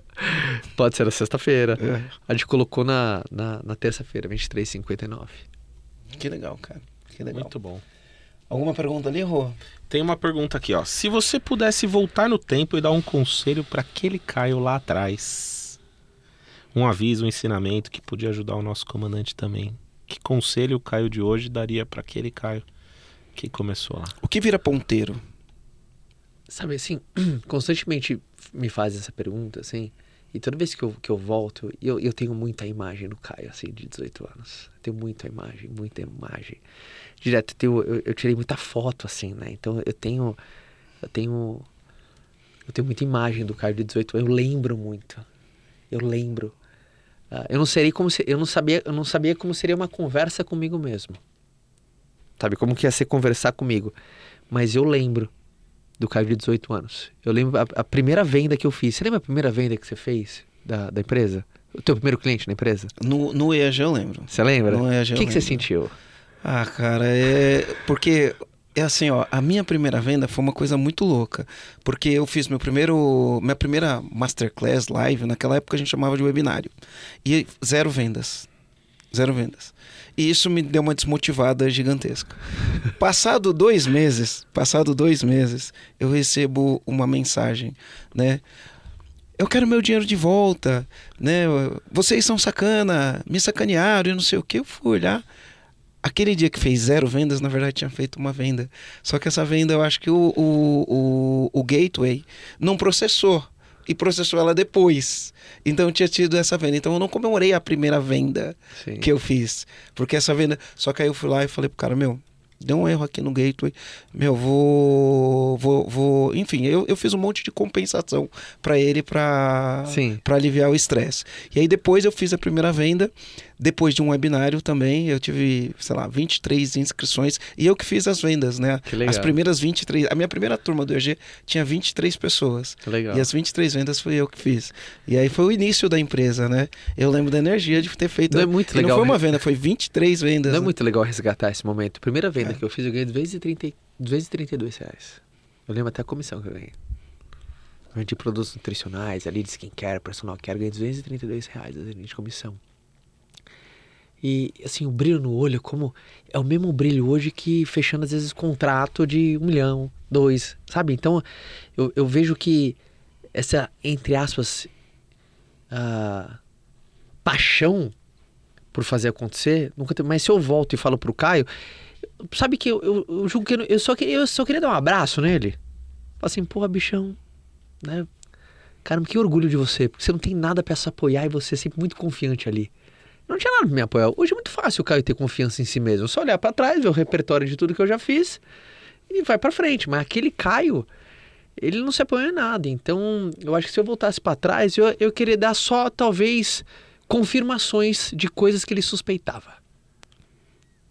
Pode ser na sexta-feira. É. A gente colocou na, na, na terça-feira, 23h59. Que legal, cara. Que legal. Muito bom. Alguma pergunta ali, Rô? Tem uma pergunta aqui, ó. Se você pudesse voltar no tempo e dar um conselho para aquele Caio lá atrás, um aviso, um ensinamento que podia ajudar o nosso comandante também. Que conselho o Caio de hoje daria para aquele Caio que começou lá? O que vira ponteiro? Sabe assim, [CLEARS THROAT] constantemente me faz essa pergunta, assim, e toda vez que eu, que eu volto, eu, eu tenho muita imagem do Caio, assim, de 18 anos. Eu tenho muita imagem, muita imagem. Direto, eu, tenho- eu, eu tirei muita foto, assim, né? Então eu tenho. Eu tenho. Eu tenho muita imagem do Caio de 18 anos. Eu lembro muito. Eu lembro. Ah, eu não seria como se, eu não sabia, eu não sabia como seria uma conversa comigo mesmo. Sabe como que ia ser conversar comigo? Mas eu lembro do Caio de 18 anos. Eu lembro a, a primeira venda que eu fiz. Você lembra a primeira venda que você fez da, da empresa? O teu primeiro cliente na empresa? No, no EAG eu lembro. Você lembra? No EAG O que, que você sentiu? Ah, cara, é. Porque. É assim, ó, a minha primeira venda foi uma coisa muito louca. Porque eu fiz meu primeiro. Minha primeira masterclass live, naquela época a gente chamava de webinário. E zero vendas. Zero vendas. E isso me deu uma desmotivada gigantesca. Passado dois meses, passado dois meses, eu recebo uma mensagem, né? Eu quero meu dinheiro de volta, né? Vocês são sacana, me sacanearam e não sei o que. Eu fui olhar. Aquele dia que fez zero vendas, na verdade tinha feito uma venda. Só que essa venda eu acho que o, o, o, o Gateway não processou. E processou ela depois. Então eu tinha tido essa venda. Então eu não comemorei a primeira venda Sim. que eu fiz. Porque essa venda. Só que aí eu fui lá e falei pro cara, meu, deu um erro aqui no gateway. Meu, vou. vou, vou... Enfim, eu, eu fiz um monte de compensação para ele pra aliviar o estresse. E aí depois eu fiz a primeira venda. Depois de um webinário também, eu tive, sei lá, 23 inscrições. E eu que fiz as vendas, né? Que legal. As primeiras 23. A minha primeira turma do EG tinha 23 pessoas. Que legal. E as 23 vendas foi eu que fiz. E aí foi o início da empresa, né? Eu lembro da energia de ter feito. Não é muito E legal, não foi uma né? venda, foi 23 vendas. Não é né? muito legal resgatar esse momento. Primeira venda É. que eu fiz, eu ganhei 230, 232 reais. Eu lembro até a comissão que eu ganhei. Vendi produtos nutricionais, ali de skincare, personal care, ganhei 232 reais de comissão. E assim, o brilho no olho, como é o mesmo brilho hoje que fechando às vezes contrato de um milhão, dois, sabe? Então eu, eu vejo que essa, entre aspas, uh, paixão por fazer acontecer, nunca tem, mas se eu volto e falo pro Caio, sabe que eu, eu, eu julgo que eu, só queria, eu só queria dar um abraço nele. Fala assim, porra, bichão, né? Caramba, que orgulho de você, porque você não tem nada para se apoiar e você é sempre muito confiante ali. Não tinha nada pra me apoiar. Hoje é muito fácil o Caio ter confiança em si mesmo. É só olhar para trás, ver o repertório de tudo que eu já fiz e vai para frente. Mas aquele Caio, ele não se apoia em nada. Então, eu acho que se eu voltasse para trás, eu, eu queria dar só, talvez, confirmações de coisas que ele suspeitava.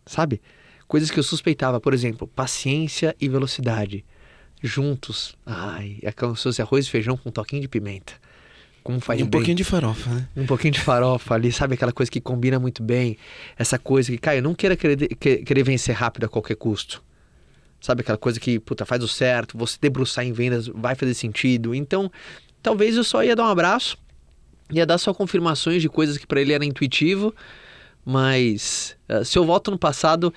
Sabe? Coisas que eu suspeitava, por exemplo, paciência e velocidade. Juntos. Ai, é como se fosse arroz e feijão com um toquinho de pimenta. Como faz e um bem. pouquinho de farofa, né? Um pouquinho de farofa ali, sabe? Aquela coisa que combina muito bem. Essa coisa que, cara, eu não queira querer, querer vencer rápido a qualquer custo. Sabe? Aquela coisa que, puta, faz o certo, você debruçar em vendas vai fazer sentido. Então, talvez eu só ia dar um abraço, ia dar só confirmações de coisas que para ele era intuitivo, mas se eu volto no passado,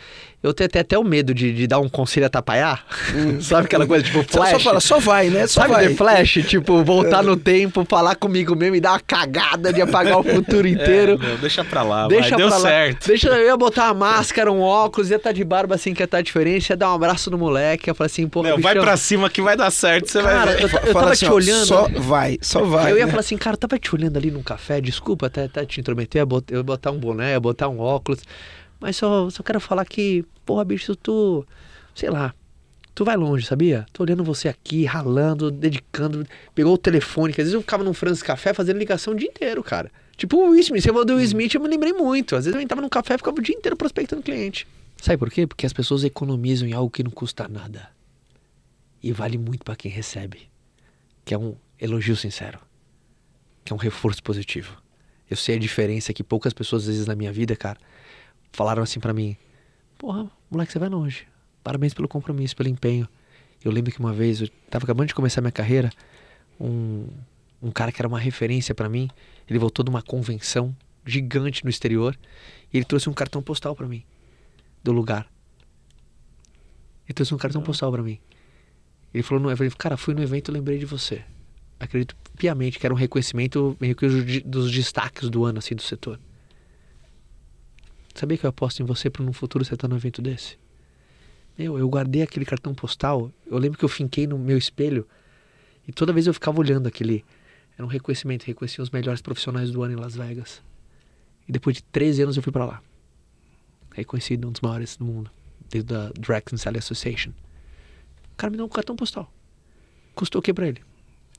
eu tenho até, até o medo de, de dar um conselho a tapaiar. Hum. [LAUGHS] Sabe aquela coisa tipo flash? Só, fala, só vai, né? Só Sabe vai. The Flash? Tipo, voltar no tempo, falar comigo mesmo e dar uma cagada de apagar o futuro [LAUGHS] inteiro. É, meu, deixa pra lá, deixa vai, deu pra lá. certo. Deixa eu ia botar uma máscara, um óculos, ia estar tá de barba assim, que ia estar tá diferente, ia dar um abraço no moleque, ia falar assim, pô, Meu, vai pra cima que vai dar certo, você cara, vai ver. Eu, eu tava assim, te olhando. Só vai, só vai. Eu ia né? falar assim, cara, eu tava te olhando ali num café, desculpa até, até te intrometer, eu ia botar um boné, ia botar um óculos. Mas só, só quero falar que, porra, bicho, tu, sei lá, tu vai longe, sabia? Tô olhando você aqui, ralando, dedicando, pegou o telefone, que às vezes eu ficava num Francis Café fazendo ligação o dia inteiro, cara. Tipo o Smith, você falou do Smith, eu me lembrei muito. Às vezes eu entrava num café e ficava o dia inteiro prospectando cliente. Sabe por quê? Porque as pessoas economizam em algo que não custa nada. E vale muito para quem recebe. Que é um elogio sincero. Que é um reforço positivo. Eu sei a diferença que poucas pessoas, às vezes, na minha vida, cara, falaram assim para mim: Porra, moleque, você vai longe. Parabéns pelo compromisso, pelo empenho. Eu lembro que uma vez, eu tava acabando de começar minha carreira, um, um cara que era uma referência para mim, ele voltou de uma convenção gigante no exterior e ele trouxe um cartão postal para mim do lugar. Ele trouxe um cartão postal para mim. Ele falou no evento, cara, fui no evento e lembrei de você. Acredito piamente que era um reconhecimento meio que dos destaques do ano assim do setor. Sabia que eu aposto em você para no futuro você estar tá num evento desse? Meu, eu guardei aquele cartão postal. Eu lembro que eu finquei no meu espelho e toda vez eu ficava olhando aquele. Era um reconhecimento, reconhecia os melhores profissionais do ano em Las Vegas. E depois de 13 anos eu fui para lá. Reconhecido um dos maiores do mundo, desde a Drax and Sally Association. O cara me deu um cartão postal. Custou o que para ele?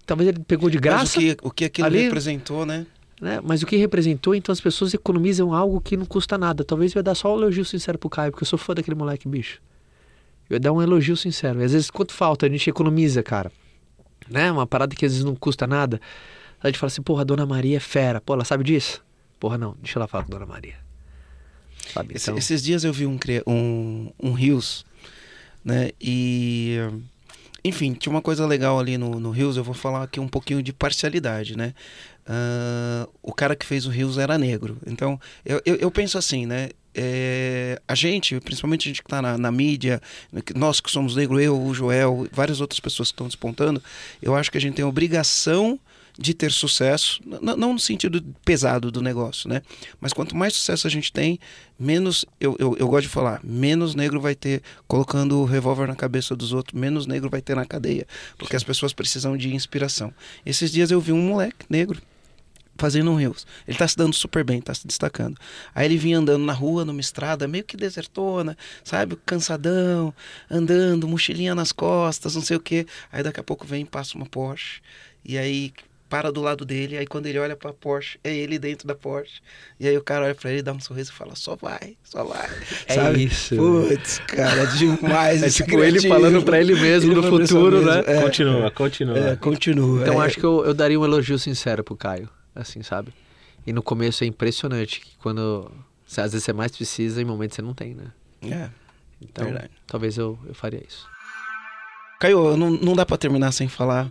Talvez ele pegou de graça. Mas o que, o que aquilo ali, representou, né? Né? Mas o que representou, então as pessoas economizam algo que não custa nada. Talvez eu ia dar só um elogio sincero pro Caio, porque eu sou fã daquele moleque, bicho. Eu ia dar um elogio sincero. E às vezes, quanto falta, a gente economiza, cara. Né? Uma parada que às vezes não custa nada. A gente fala assim, porra, a Dona Maria é fera. Pô, ela sabe disso? Porra, não. Deixa ela falar com a Dona Maria. Sabe? Esse, Então, esses dias eu vi um, um, um Rios, né? E. Enfim, tinha uma coisa legal ali no, no Rios, eu vou falar aqui um pouquinho de parcialidade, né? Ah, o cara que fez o Rios era negro. Então, eu, eu, eu penso assim, né? É, a gente, principalmente a gente que está na, na mídia, nós que somos negros, eu, o Joel, várias outras pessoas que estão despontando, eu acho que a gente tem a obrigação de ter sucesso, não no sentido pesado do negócio, né? Mas quanto mais sucesso a gente tem, menos, eu, eu, eu gosto de falar, menos negro vai ter colocando o revólver na cabeça dos outros, menos negro vai ter na cadeia, porque as pessoas precisam de inspiração. Esses dias eu vi um moleque negro fazendo um rios. Ele tá se dando super bem, tá se destacando. Aí ele vinha andando na rua, numa estrada, meio que desertona, sabe? Cansadão, andando, mochilinha nas costas, não sei o quê. Aí daqui a pouco vem e passa uma Porsche. E aí para do lado dele, aí quando ele olha pra Porsche, é ele dentro da Porsche. E aí o cara olha pra ele, dá um sorriso e fala, só vai, só vai. É sabe? isso. Putz, cara, é demais. [LAUGHS] É esse tipo ele falando pra ele mesmo no falando isso futuro, mesmo. né? É, Continua, continua. é, continua. Então é. acho que eu, eu daria um elogio sincero pro Caio, assim, sabe? E no começo é impressionante que quando às vezes você mais precisa, em momentos você não tem, né? É. Então, Verdade. talvez eu, eu faria isso. Caio, não, não dá pra terminar sem falar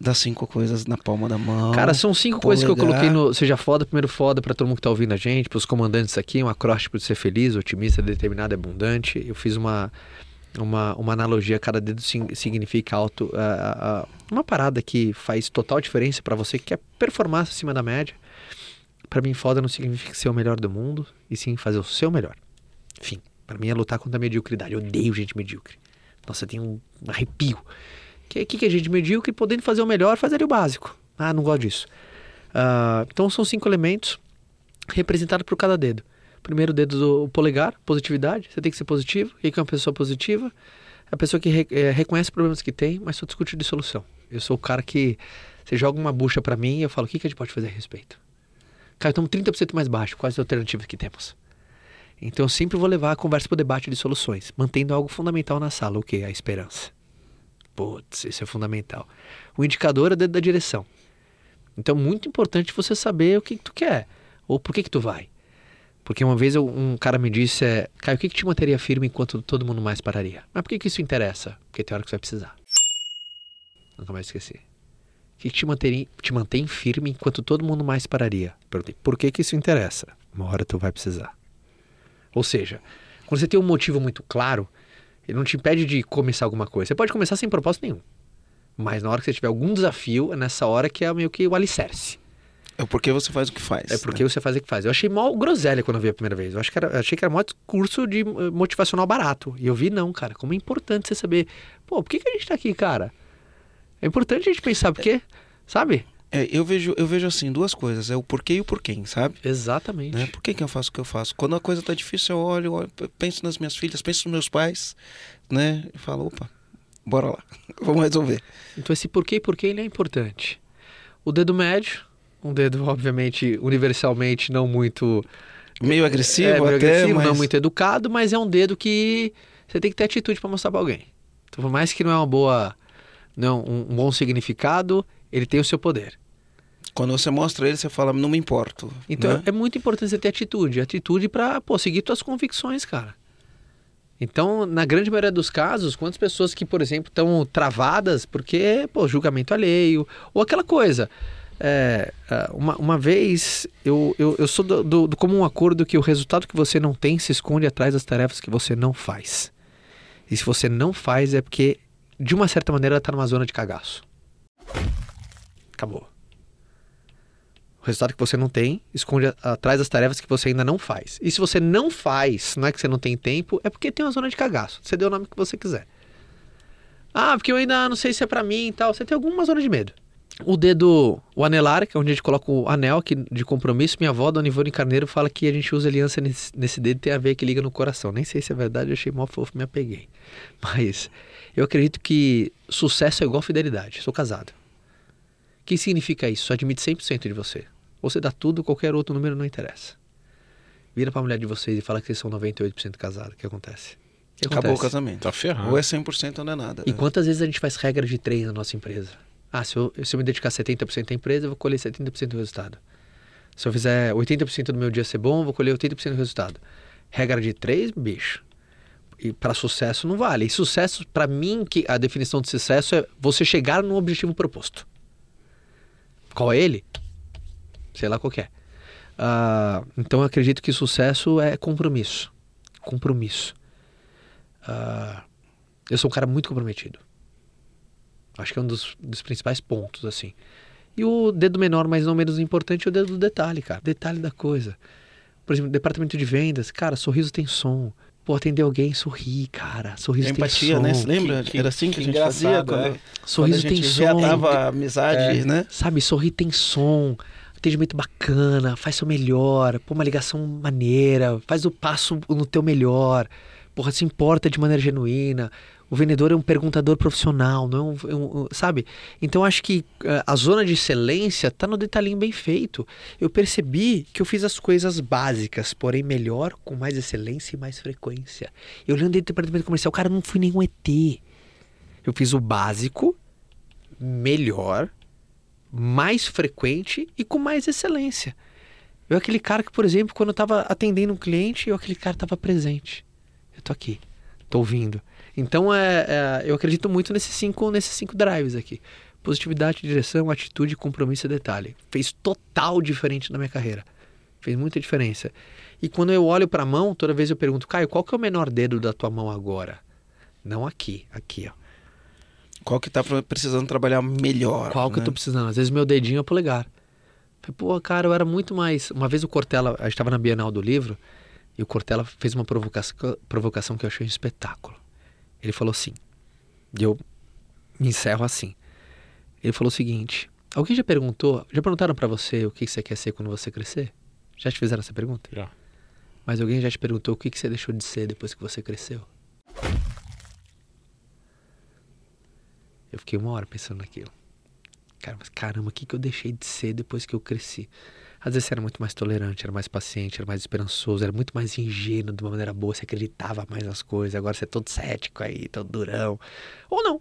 das cinco coisas na palma da mão. Cara, são cinco coisas que eu coloquei no Seja Foda, primeiro foda pra todo mundo que tá ouvindo a gente, pros comandantes aqui, um acróstico de ser feliz, otimista, determinado e abundante. Eu fiz uma, uma, uma analogia, cada dedo significa alto. ah, ah, uma parada que faz total diferença pra você que quer performar acima da média. Pra mim, foda não significa ser o melhor do mundo, e sim fazer o seu melhor. Enfim, pra mim é lutar contra a mediocridade. Eu odeio gente medíocre. Nossa, tem um arrepio. Que que, que é gente medíocre podendo fazer o melhor, fazer ali o básico. Ah, não gosto disso. Ah, então são cinco elementos representados por cada dedo. Primeiro dedo do polegar, positividade. Você tem que ser positivo. O que é uma pessoa positiva? É a pessoa que re- eh, reconhece problemas que tem, mas só discute de solução. Eu sou o cara que você joga uma bucha pra mim e eu falo, o que, que a gente pode fazer a respeito? Cara, estamos 30% mais baixo. Quais as alternativas que temos? Então eu sempre vou levar a conversa para o debate de soluções, mantendo algo fundamental na sala, o que? A esperança. Putz, isso é fundamental. O indicador é dentro da direção. Então é muito importante você saber o que, que tu quer, ou por que, que tu vai. Porque uma vez eu- um cara me disse, é, Caio, o que, que te manteria firme enquanto todo mundo mais pararia? Mas por que, que isso interessa? Porque tem hora que você vai precisar. Nunca mais esqueci. O que, que te, mantém, te mantém firme enquanto todo mundo mais pararia? Perguntei, por que, que isso interessa? Uma hora tu vai precisar. Ou seja, quando você tem um motivo muito claro, ele não te impede de começar alguma coisa. Você pode começar sem propósito nenhum. Mas na hora que você tiver algum desafio, é nessa hora que é meio que o alicerce. É porque você faz o que faz. É porque né? você faz o que faz. Eu achei mal groselha quando eu vi a primeira vez. Eu acho que era, achei que era mó curso de eh, motivacional barato. E eu vi, não, cara. Como é importante você saber. Pô, por que, que a gente tá aqui, cara? É importante a gente pensar, porque. Sabe? É, eu vejo, eu vejo assim, duas coisas. É o porquê e o porquê, sabe? Exatamente. Né? Por que, que eu faço o que eu faço? Quando a coisa tá difícil, eu olho, olho, eu penso nas minhas filhas, penso nos meus pais, né? E falo, opa, bora lá, [LAUGHS] vamos resolver. Então esse porquê e porquê ele é importante. O dedo médio, um dedo, obviamente, universalmente não muito. Meio agressivo é, meio até, agressivo, mas... não muito educado, mas é um dedo que você tem que ter atitude para mostrar para alguém. Então, por mais que não é uma boa. Não, um, um bom significado, ele tem o seu poder. Quando você mostra ele, você fala, não me importo. Então né? é muito importante você ter atitude. Atitude pra, pô, seguir tuas convicções, cara. Então, na grande maioria dos casos, quantas pessoas que, por exemplo, estão travadas porque, pô, julgamento alheio, ou aquela coisa. É, ah, uma, uma vez, eu, eu, eu sou do, do, do comum acordo que o resultado que você não tem se esconde atrás das tarefas que você não faz. E se você não faz, é porque, de uma certa maneira, ela tá numa zona de cagaço. Acabou. O resultado que você não tem esconde atrás das tarefas que você ainda não faz. E se você não faz, não é que você não tem tempo, é porque tem uma zona de cagaço. Você deu o nome que você quiser. Ah, porque eu ainda não sei se é pra mim e tal. Você tem alguma zona de medo. O dedo, o anelar, que é onde a gente coloca o anel aqui de compromisso. Minha avó, Dona Ivone Carneiro, fala que a gente usa aliança nesse, nesse dedo tem a ver que liga no coração. Nem sei se é verdade, eu achei mó fofo, me apeguei. [LAUGHS] Mas eu acredito que sucesso é igual fidelidade. Sou casado. O que significa isso? Só admite 100% de você. Ou você dá tudo, qualquer outro número não interessa. Vira pra mulher de vocês e fala que vocês são 98% casados. O que acontece? O que Acabou o acontece? casamento. Tá ferrado. Ou é 100% ou não é nada. E quantas vezes a gente faz regra de três na nossa empresa? Ah, se eu, se eu me dedicar 70% à empresa, eu vou colher 70% do resultado. Se eu fizer 80% do meu dia ser bom, eu vou colher 80% do resultado. Regra de três, bicho. E para sucesso não vale. E sucesso, para mim, que a definição de sucesso é você chegar no objetivo proposto. Qual é ele? Sei lá qual é. Ah, então eu acredito que sucesso é compromisso. Compromisso. Ah, eu sou um cara muito comprometido. Acho que é um dos, dos principais pontos, assim. E o dedo menor, mas não menos importante, é o dedo do detalhe, cara. Detalhe da coisa. Por exemplo, departamento de vendas, cara, sorriso tem som. Pô, atender alguém, sorrir, cara. Sorriso É tem empatia, som. né? Você lembra? Que- Era assim que, que a gente fazia quando, é. quando Sorriso a gente tem som. amizade, É. né? Sabe, sorrir tem som, atendimento bacana, faz seu melhor, pô, uma ligação maneira, faz o passo no teu melhor, porra, se importa de maneira genuína. O vendedor é um perguntador profissional, não é um, é um- um- sabe? Então acho que eh, a zona de excelência tá no detalhinho bem feito. Eu percebi que eu fiz as coisas básicas, porém melhor, com mais excelência e mais frequência. Eu olhando dentro do departamento comercial, cara, eu não fui nenhum ET. Eu fiz o básico, melhor, mais frequente e com mais excelência. Eu aquele cara que, por exemplo, quando eu estava atendendo um cliente, eu aquele cara estava presente. Eu tô aqui, tô ouvindo. Então é, é, eu acredito muito nesses cinco, nesses cinco drives aqui. Positividade, direção, atitude, compromisso e detalhe. Fez total diferente na minha carreira. Fez muita diferença. E quando eu olho para a mão, toda vez eu pergunto, Caio, qual que é o menor dedo da tua mão agora? Não aqui, aqui, ó. Qual que tá precisando trabalhar melhor? Qual que né? eu tô precisando? Às vezes meu dedinho é o polegar. Pô, cara, eu era muito mais. Uma vez o Cortella, a gente estava na Bienal do Livro, e o Cortella fez uma provocação, provocação que eu achei um espetáculo. Ele falou assim, e eu me encerro assim. Ele falou o seguinte: Alguém já perguntou, já perguntaram para você o que você quer ser quando você crescer? Já te fizeram essa pergunta? Já. Mas alguém já te perguntou o que você deixou de ser depois que você cresceu? Eu fiquei uma hora pensando naquilo. Cara, mas caramba, o que eu deixei de ser depois que eu cresci? Às vezes você era muito mais tolerante, era mais paciente, era mais esperançoso, era muito mais ingênuo de uma maneira boa, você acreditava mais nas coisas, agora você é todo cético aí, todo durão. Ou não.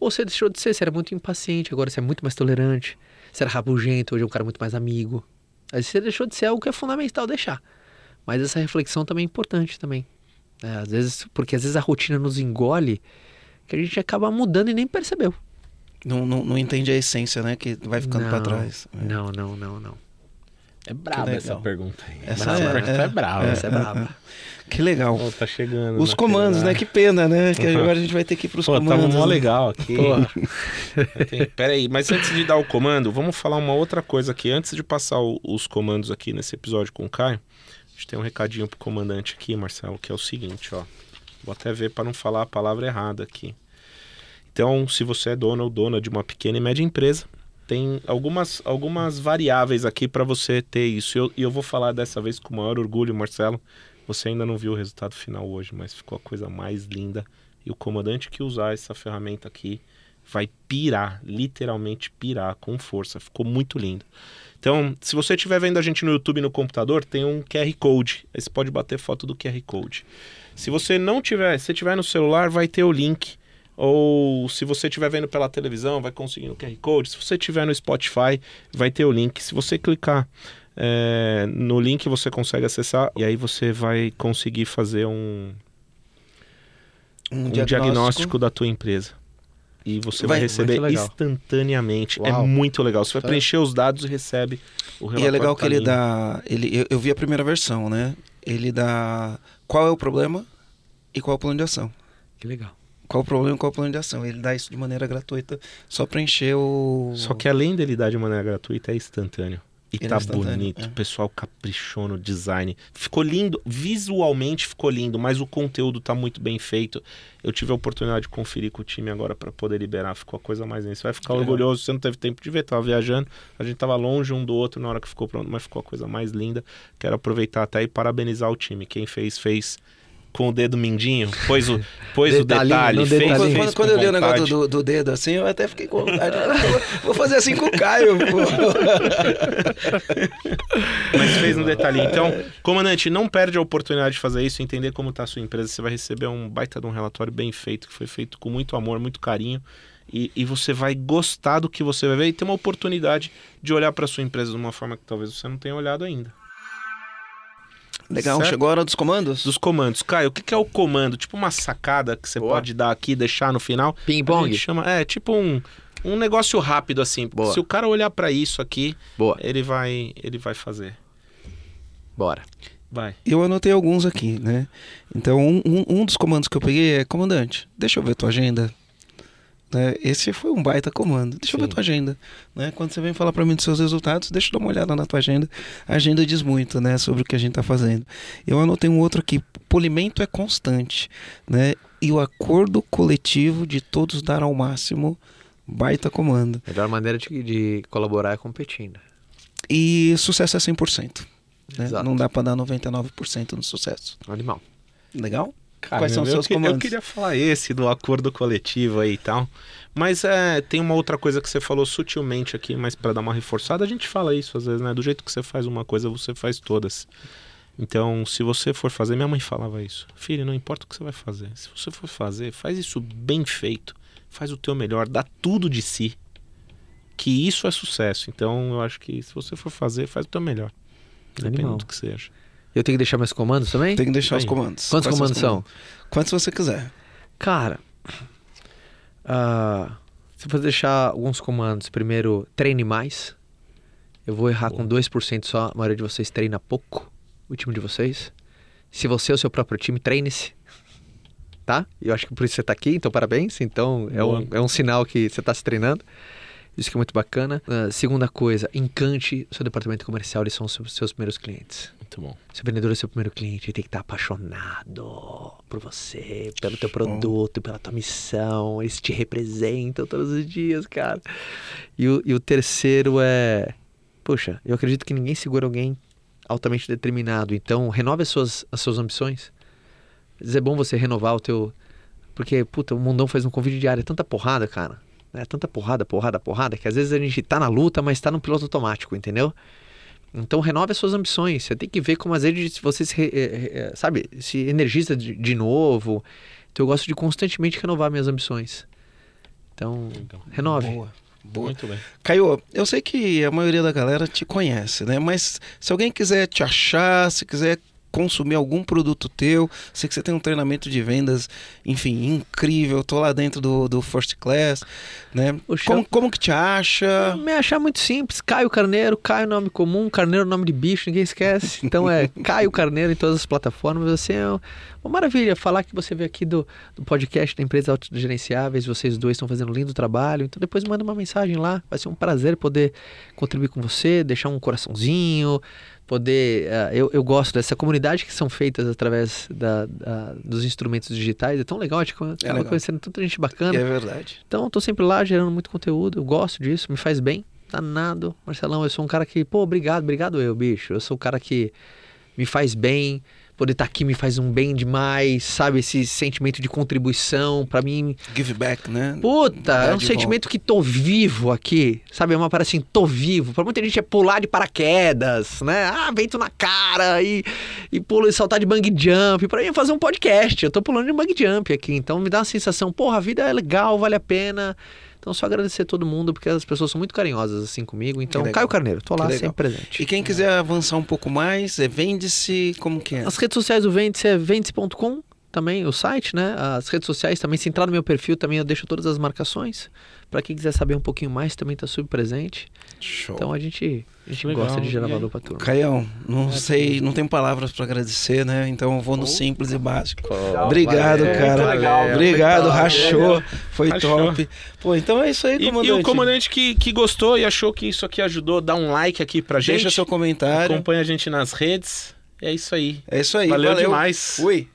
Ou você deixou de ser, você era muito impaciente, agora você é muito mais tolerante. Você era rabugento, hoje é um cara muito mais amigo. Aí você deixou de ser algo que é fundamental deixar. Mas essa reflexão também é importante também. É, às vezes, porque às vezes a rotina nos engole que a gente acaba mudando e nem percebeu. Não, não, não entende a essência, né? Que vai ficando para trás. É. Não, não, não, não. É braba essa pergunta aí. Essa é, pergunta é, é brava. Essa é braba. Que legal. Pô, tá chegando. Os na comandos, né? Que pena, né? Que agora a gente vai ter que ir pros Pô, comandos. tava mó né? legal aqui. Tem- Pera aí, mas antes de dar o comando, vamos falar uma outra coisa aqui. Antes de passar o- os comandos aqui nesse episódio com o Caio, a gente tem um recadinho pro comandante aqui, Marcelo, que é o seguinte, ó. Vou até ver para não falar a palavra errada aqui. Então, se você é dono ou dona de uma pequena e média empresa, tem algumas, algumas variáveis aqui para você ter isso. E eu, eu vou falar dessa vez com o maior orgulho, Marcelo. Você ainda não viu o resultado final hoje, mas ficou a coisa mais linda. E o comandante que usar essa ferramenta aqui vai pirar, literalmente pirar com força. Ficou muito lindo. Então, se você estiver vendo a gente no YouTube no computador, tem um QR Code. Aí você pode bater foto do QR Code. Se você não tiver, se tiver no celular, vai ter o link. Ou se você estiver vendo pela televisão, vai conseguir no QR Code. Se você estiver no Spotify, vai ter o link. Se você clicar é, no link, você consegue acessar. E aí você vai conseguir fazer um, Um, um diagnóstico. da tua empresa. E você vai, Vai- receber instantaneamente. É Uau. muito legal. Você vai Tá. preencher os dados e recebe o relatório. E é legal que ele lindo. dá. Ele, eu, eu vi a primeira versão, né? Ele dá qual é o problema e qual é o plano de ação. Que legal. Qual o problema e qual é o plano de ação. Ele dá isso de maneira gratuita, só preencher o. Só que além dele dar de maneira gratuita, é instantâneo. E Ele é tá instantâneo, bonito. é. O pessoal caprichou no design. Ficou lindo. Visualmente ficou lindo, mas o conteúdo tá muito bem feito. Eu tive a oportunidade de conferir com o time agora para poder liberar. Ficou a coisa mais linda. Você vai ficar Legal. orgulhoso. Você não teve tempo de ver, tava viajando. A gente tava longe um do outro na hora que ficou pronto, mas ficou a coisa mais linda. Quero aproveitar até e parabenizar o time. Quem fez, fez com o dedo mindinho. Pôs o, pôs o Detalhinho, detalhe. Fez, detalhinho. Quando, fez quando, eu li o negócio do, do dedo assim, eu até fiquei com Vou fazer assim com o Caio. pô. Mas fez no detalhe. Então, comandante, não perde a oportunidade de fazer isso, entender como está a sua empresa. Você vai receber um baita de um relatório bem feito, que foi feito com muito amor, muito carinho. E, e você vai gostar do que você vai ver e ter uma oportunidade de olhar para sua empresa de uma forma que talvez você não tenha olhado ainda. Legal, Certo. chegou a hora dos comandos? Dos comandos. Caio, o que que é o comando? Tipo uma sacada que você Boa. pode dar aqui, deixar no final. Ping-pong. chama, é, tipo um, um negócio rápido assim. Boa. Se o cara olhar para isso aqui, Boa. ele vai, ele vai fazer. Bora. Vai. Eu anotei alguns aqui, né? Então, um, um, um dos comandos que eu peguei é: comandante, deixa eu ver tua agenda. Né? Esse foi um baita comando. Deixa eu ver Sim. tua agenda. Né? Quando você vem falar para mim dos seus resultados, deixa eu dar uma olhada na tua agenda. A agenda diz muito né, sobre o que a gente está fazendo. Eu anotei um outro aqui: polimento é constante. Né? E o acordo coletivo de todos dar ao máximo. Baita comando. Melhor maneira de, de colaborar é competindo. E sucesso é 100%. Né? Não dá para dar 99% no sucesso. Animal. Legal? Quais são os eu seus que- comandos? Eu queria falar esse do acordo coletivo aí e tal. Mas é, tem uma outra coisa que você falou sutilmente aqui, mas para dar uma reforçada, a gente fala isso às vezes, né? Do jeito que você faz uma coisa, você faz todas. Então, se você for fazer, minha mãe falava isso. Filho, não importa o que você vai fazer. Se você for fazer, faz isso bem feito. Faz o teu melhor, dá tudo de si. Que isso é sucesso. Então, eu acho que se você for fazer, faz o teu melhor. Dependendo Animal. do que seja. Eu tenho que deixar meus comandos também? Tem que deixar Aí. os comandos. Quantos Quais comandos os são? Quantos você quiser. Cara, ah, Se você deixar alguns comandos, primeiro, treine mais. Eu vou errar com 2% só, a maioria de vocês treina pouco, o time de vocês. Se você é o seu próprio time, treine-se. Tá? Eu acho que por isso você tá aqui, então parabéns. Então é um, é um sinal que você tá se treinando. Isso que é muito bacana. Uh, segunda coisa, encante seu departamento comercial, eles são os seus, seus primeiros clientes. Muito bom. Seu vendedor é seu primeiro cliente, ele tem que estar apaixonado por você, pelo teu produto, pela tua missão. Eles te representam todos os dias, cara. E o, e o terceiro é. Poxa, eu acredito que ninguém segura alguém altamente determinado. Então, renove as suas, as suas ambições. Vezes é bom você renovar o teu. Porque, puta, o mundão faz um convite diário, é tanta porrada, cara. É tanta porrada, porrada, porrada, que às vezes a gente tá na luta, mas tá no piloto automático, entendeu? Então renove as suas ambições. Você tem que ver como às vezes você se, é, é, sabe, se energiza de, de, novo. Então eu gosto de constantemente renovar minhas ambições. Então, renove. Boa. Boa. Muito bem. Caio, eu sei que a maioria da galera te conhece, né? Mas se alguém quiser te achar, se quiser consumir algum produto teu. Sei que você tem um treinamento de vendas, enfim, incrível. Tô lá dentro do, do First Class, né? como, como que te acha? Me achar muito simples. Caio Carneiro, Caio nome comum, Carneiro nome de bicho, ninguém esquece. Então é [LAUGHS] Caio Carneiro em todas as plataformas. Você é uma maravilha falar que você veio aqui do, do podcast da empresa Autogerenciáveis. Vocês dois estão fazendo um lindo trabalho. Então depois manda uma mensagem lá. Vai ser um prazer poder contribuir com você, deixar um coraçãozinho poder. Uh, eu, eu gosto dessa comunidade que são feitas através da, da dos instrumentos digitais. É tão legal, tipo, é legal. conhecendo tanta gente bacana. É verdade. Então, eu tô sempre lá gerando muito conteúdo. Eu gosto disso, me faz bem. Danado. Marcelão, eu sou um cara que, pô, obrigado, obrigado eu, bicho. Eu sou um cara que me faz bem poder estar tá aqui me faz um bem demais, sabe? Esse sentimento de contribuição, para mim. Give back, né? Puta, é um sentimento volta. que tô vivo aqui, sabe? É uma parada assim, tô vivo. Pra muita gente é pular de paraquedas, né? Ah, vento na cara e, e pulo e saltar de bang jump. Pra mim é fazer um podcast. Eu tô pulando de bang jump aqui. Então me dá uma sensação, porra, a vida é legal, vale a pena. Então, só agradecer a todo mundo, porque as pessoas são muito carinhosas assim comigo. Então, Caio Carneiro, tô lá sempre presente. E quem quiser avançar um pouco mais, é Vende-se, como que é? As redes sociais do Vende-se é vende-se.com, também o site, né? As redes sociais também, se entrar no meu perfil, também eu deixo todas as marcações. Para quem quiser saber um pouquinho mais, também tá super presente. Show. Então a gente, a gente gosta de gerar valor para turma. Caião, não é, sei, não tenho palavras para agradecer, né? Então eu vou no simples e básico. Obrigado, valeu, cara. Legal, Obrigado, rachou. Foi rachou. top. Pô, então é isso aí, comandante. E, e o comandante que, que gostou e achou que isso aqui ajudou, dá um like aqui pra gente. Deixa seu comentário. Acompanha a gente nas redes. É isso aí. É isso aí. Valeu, valeu. demais. Fui.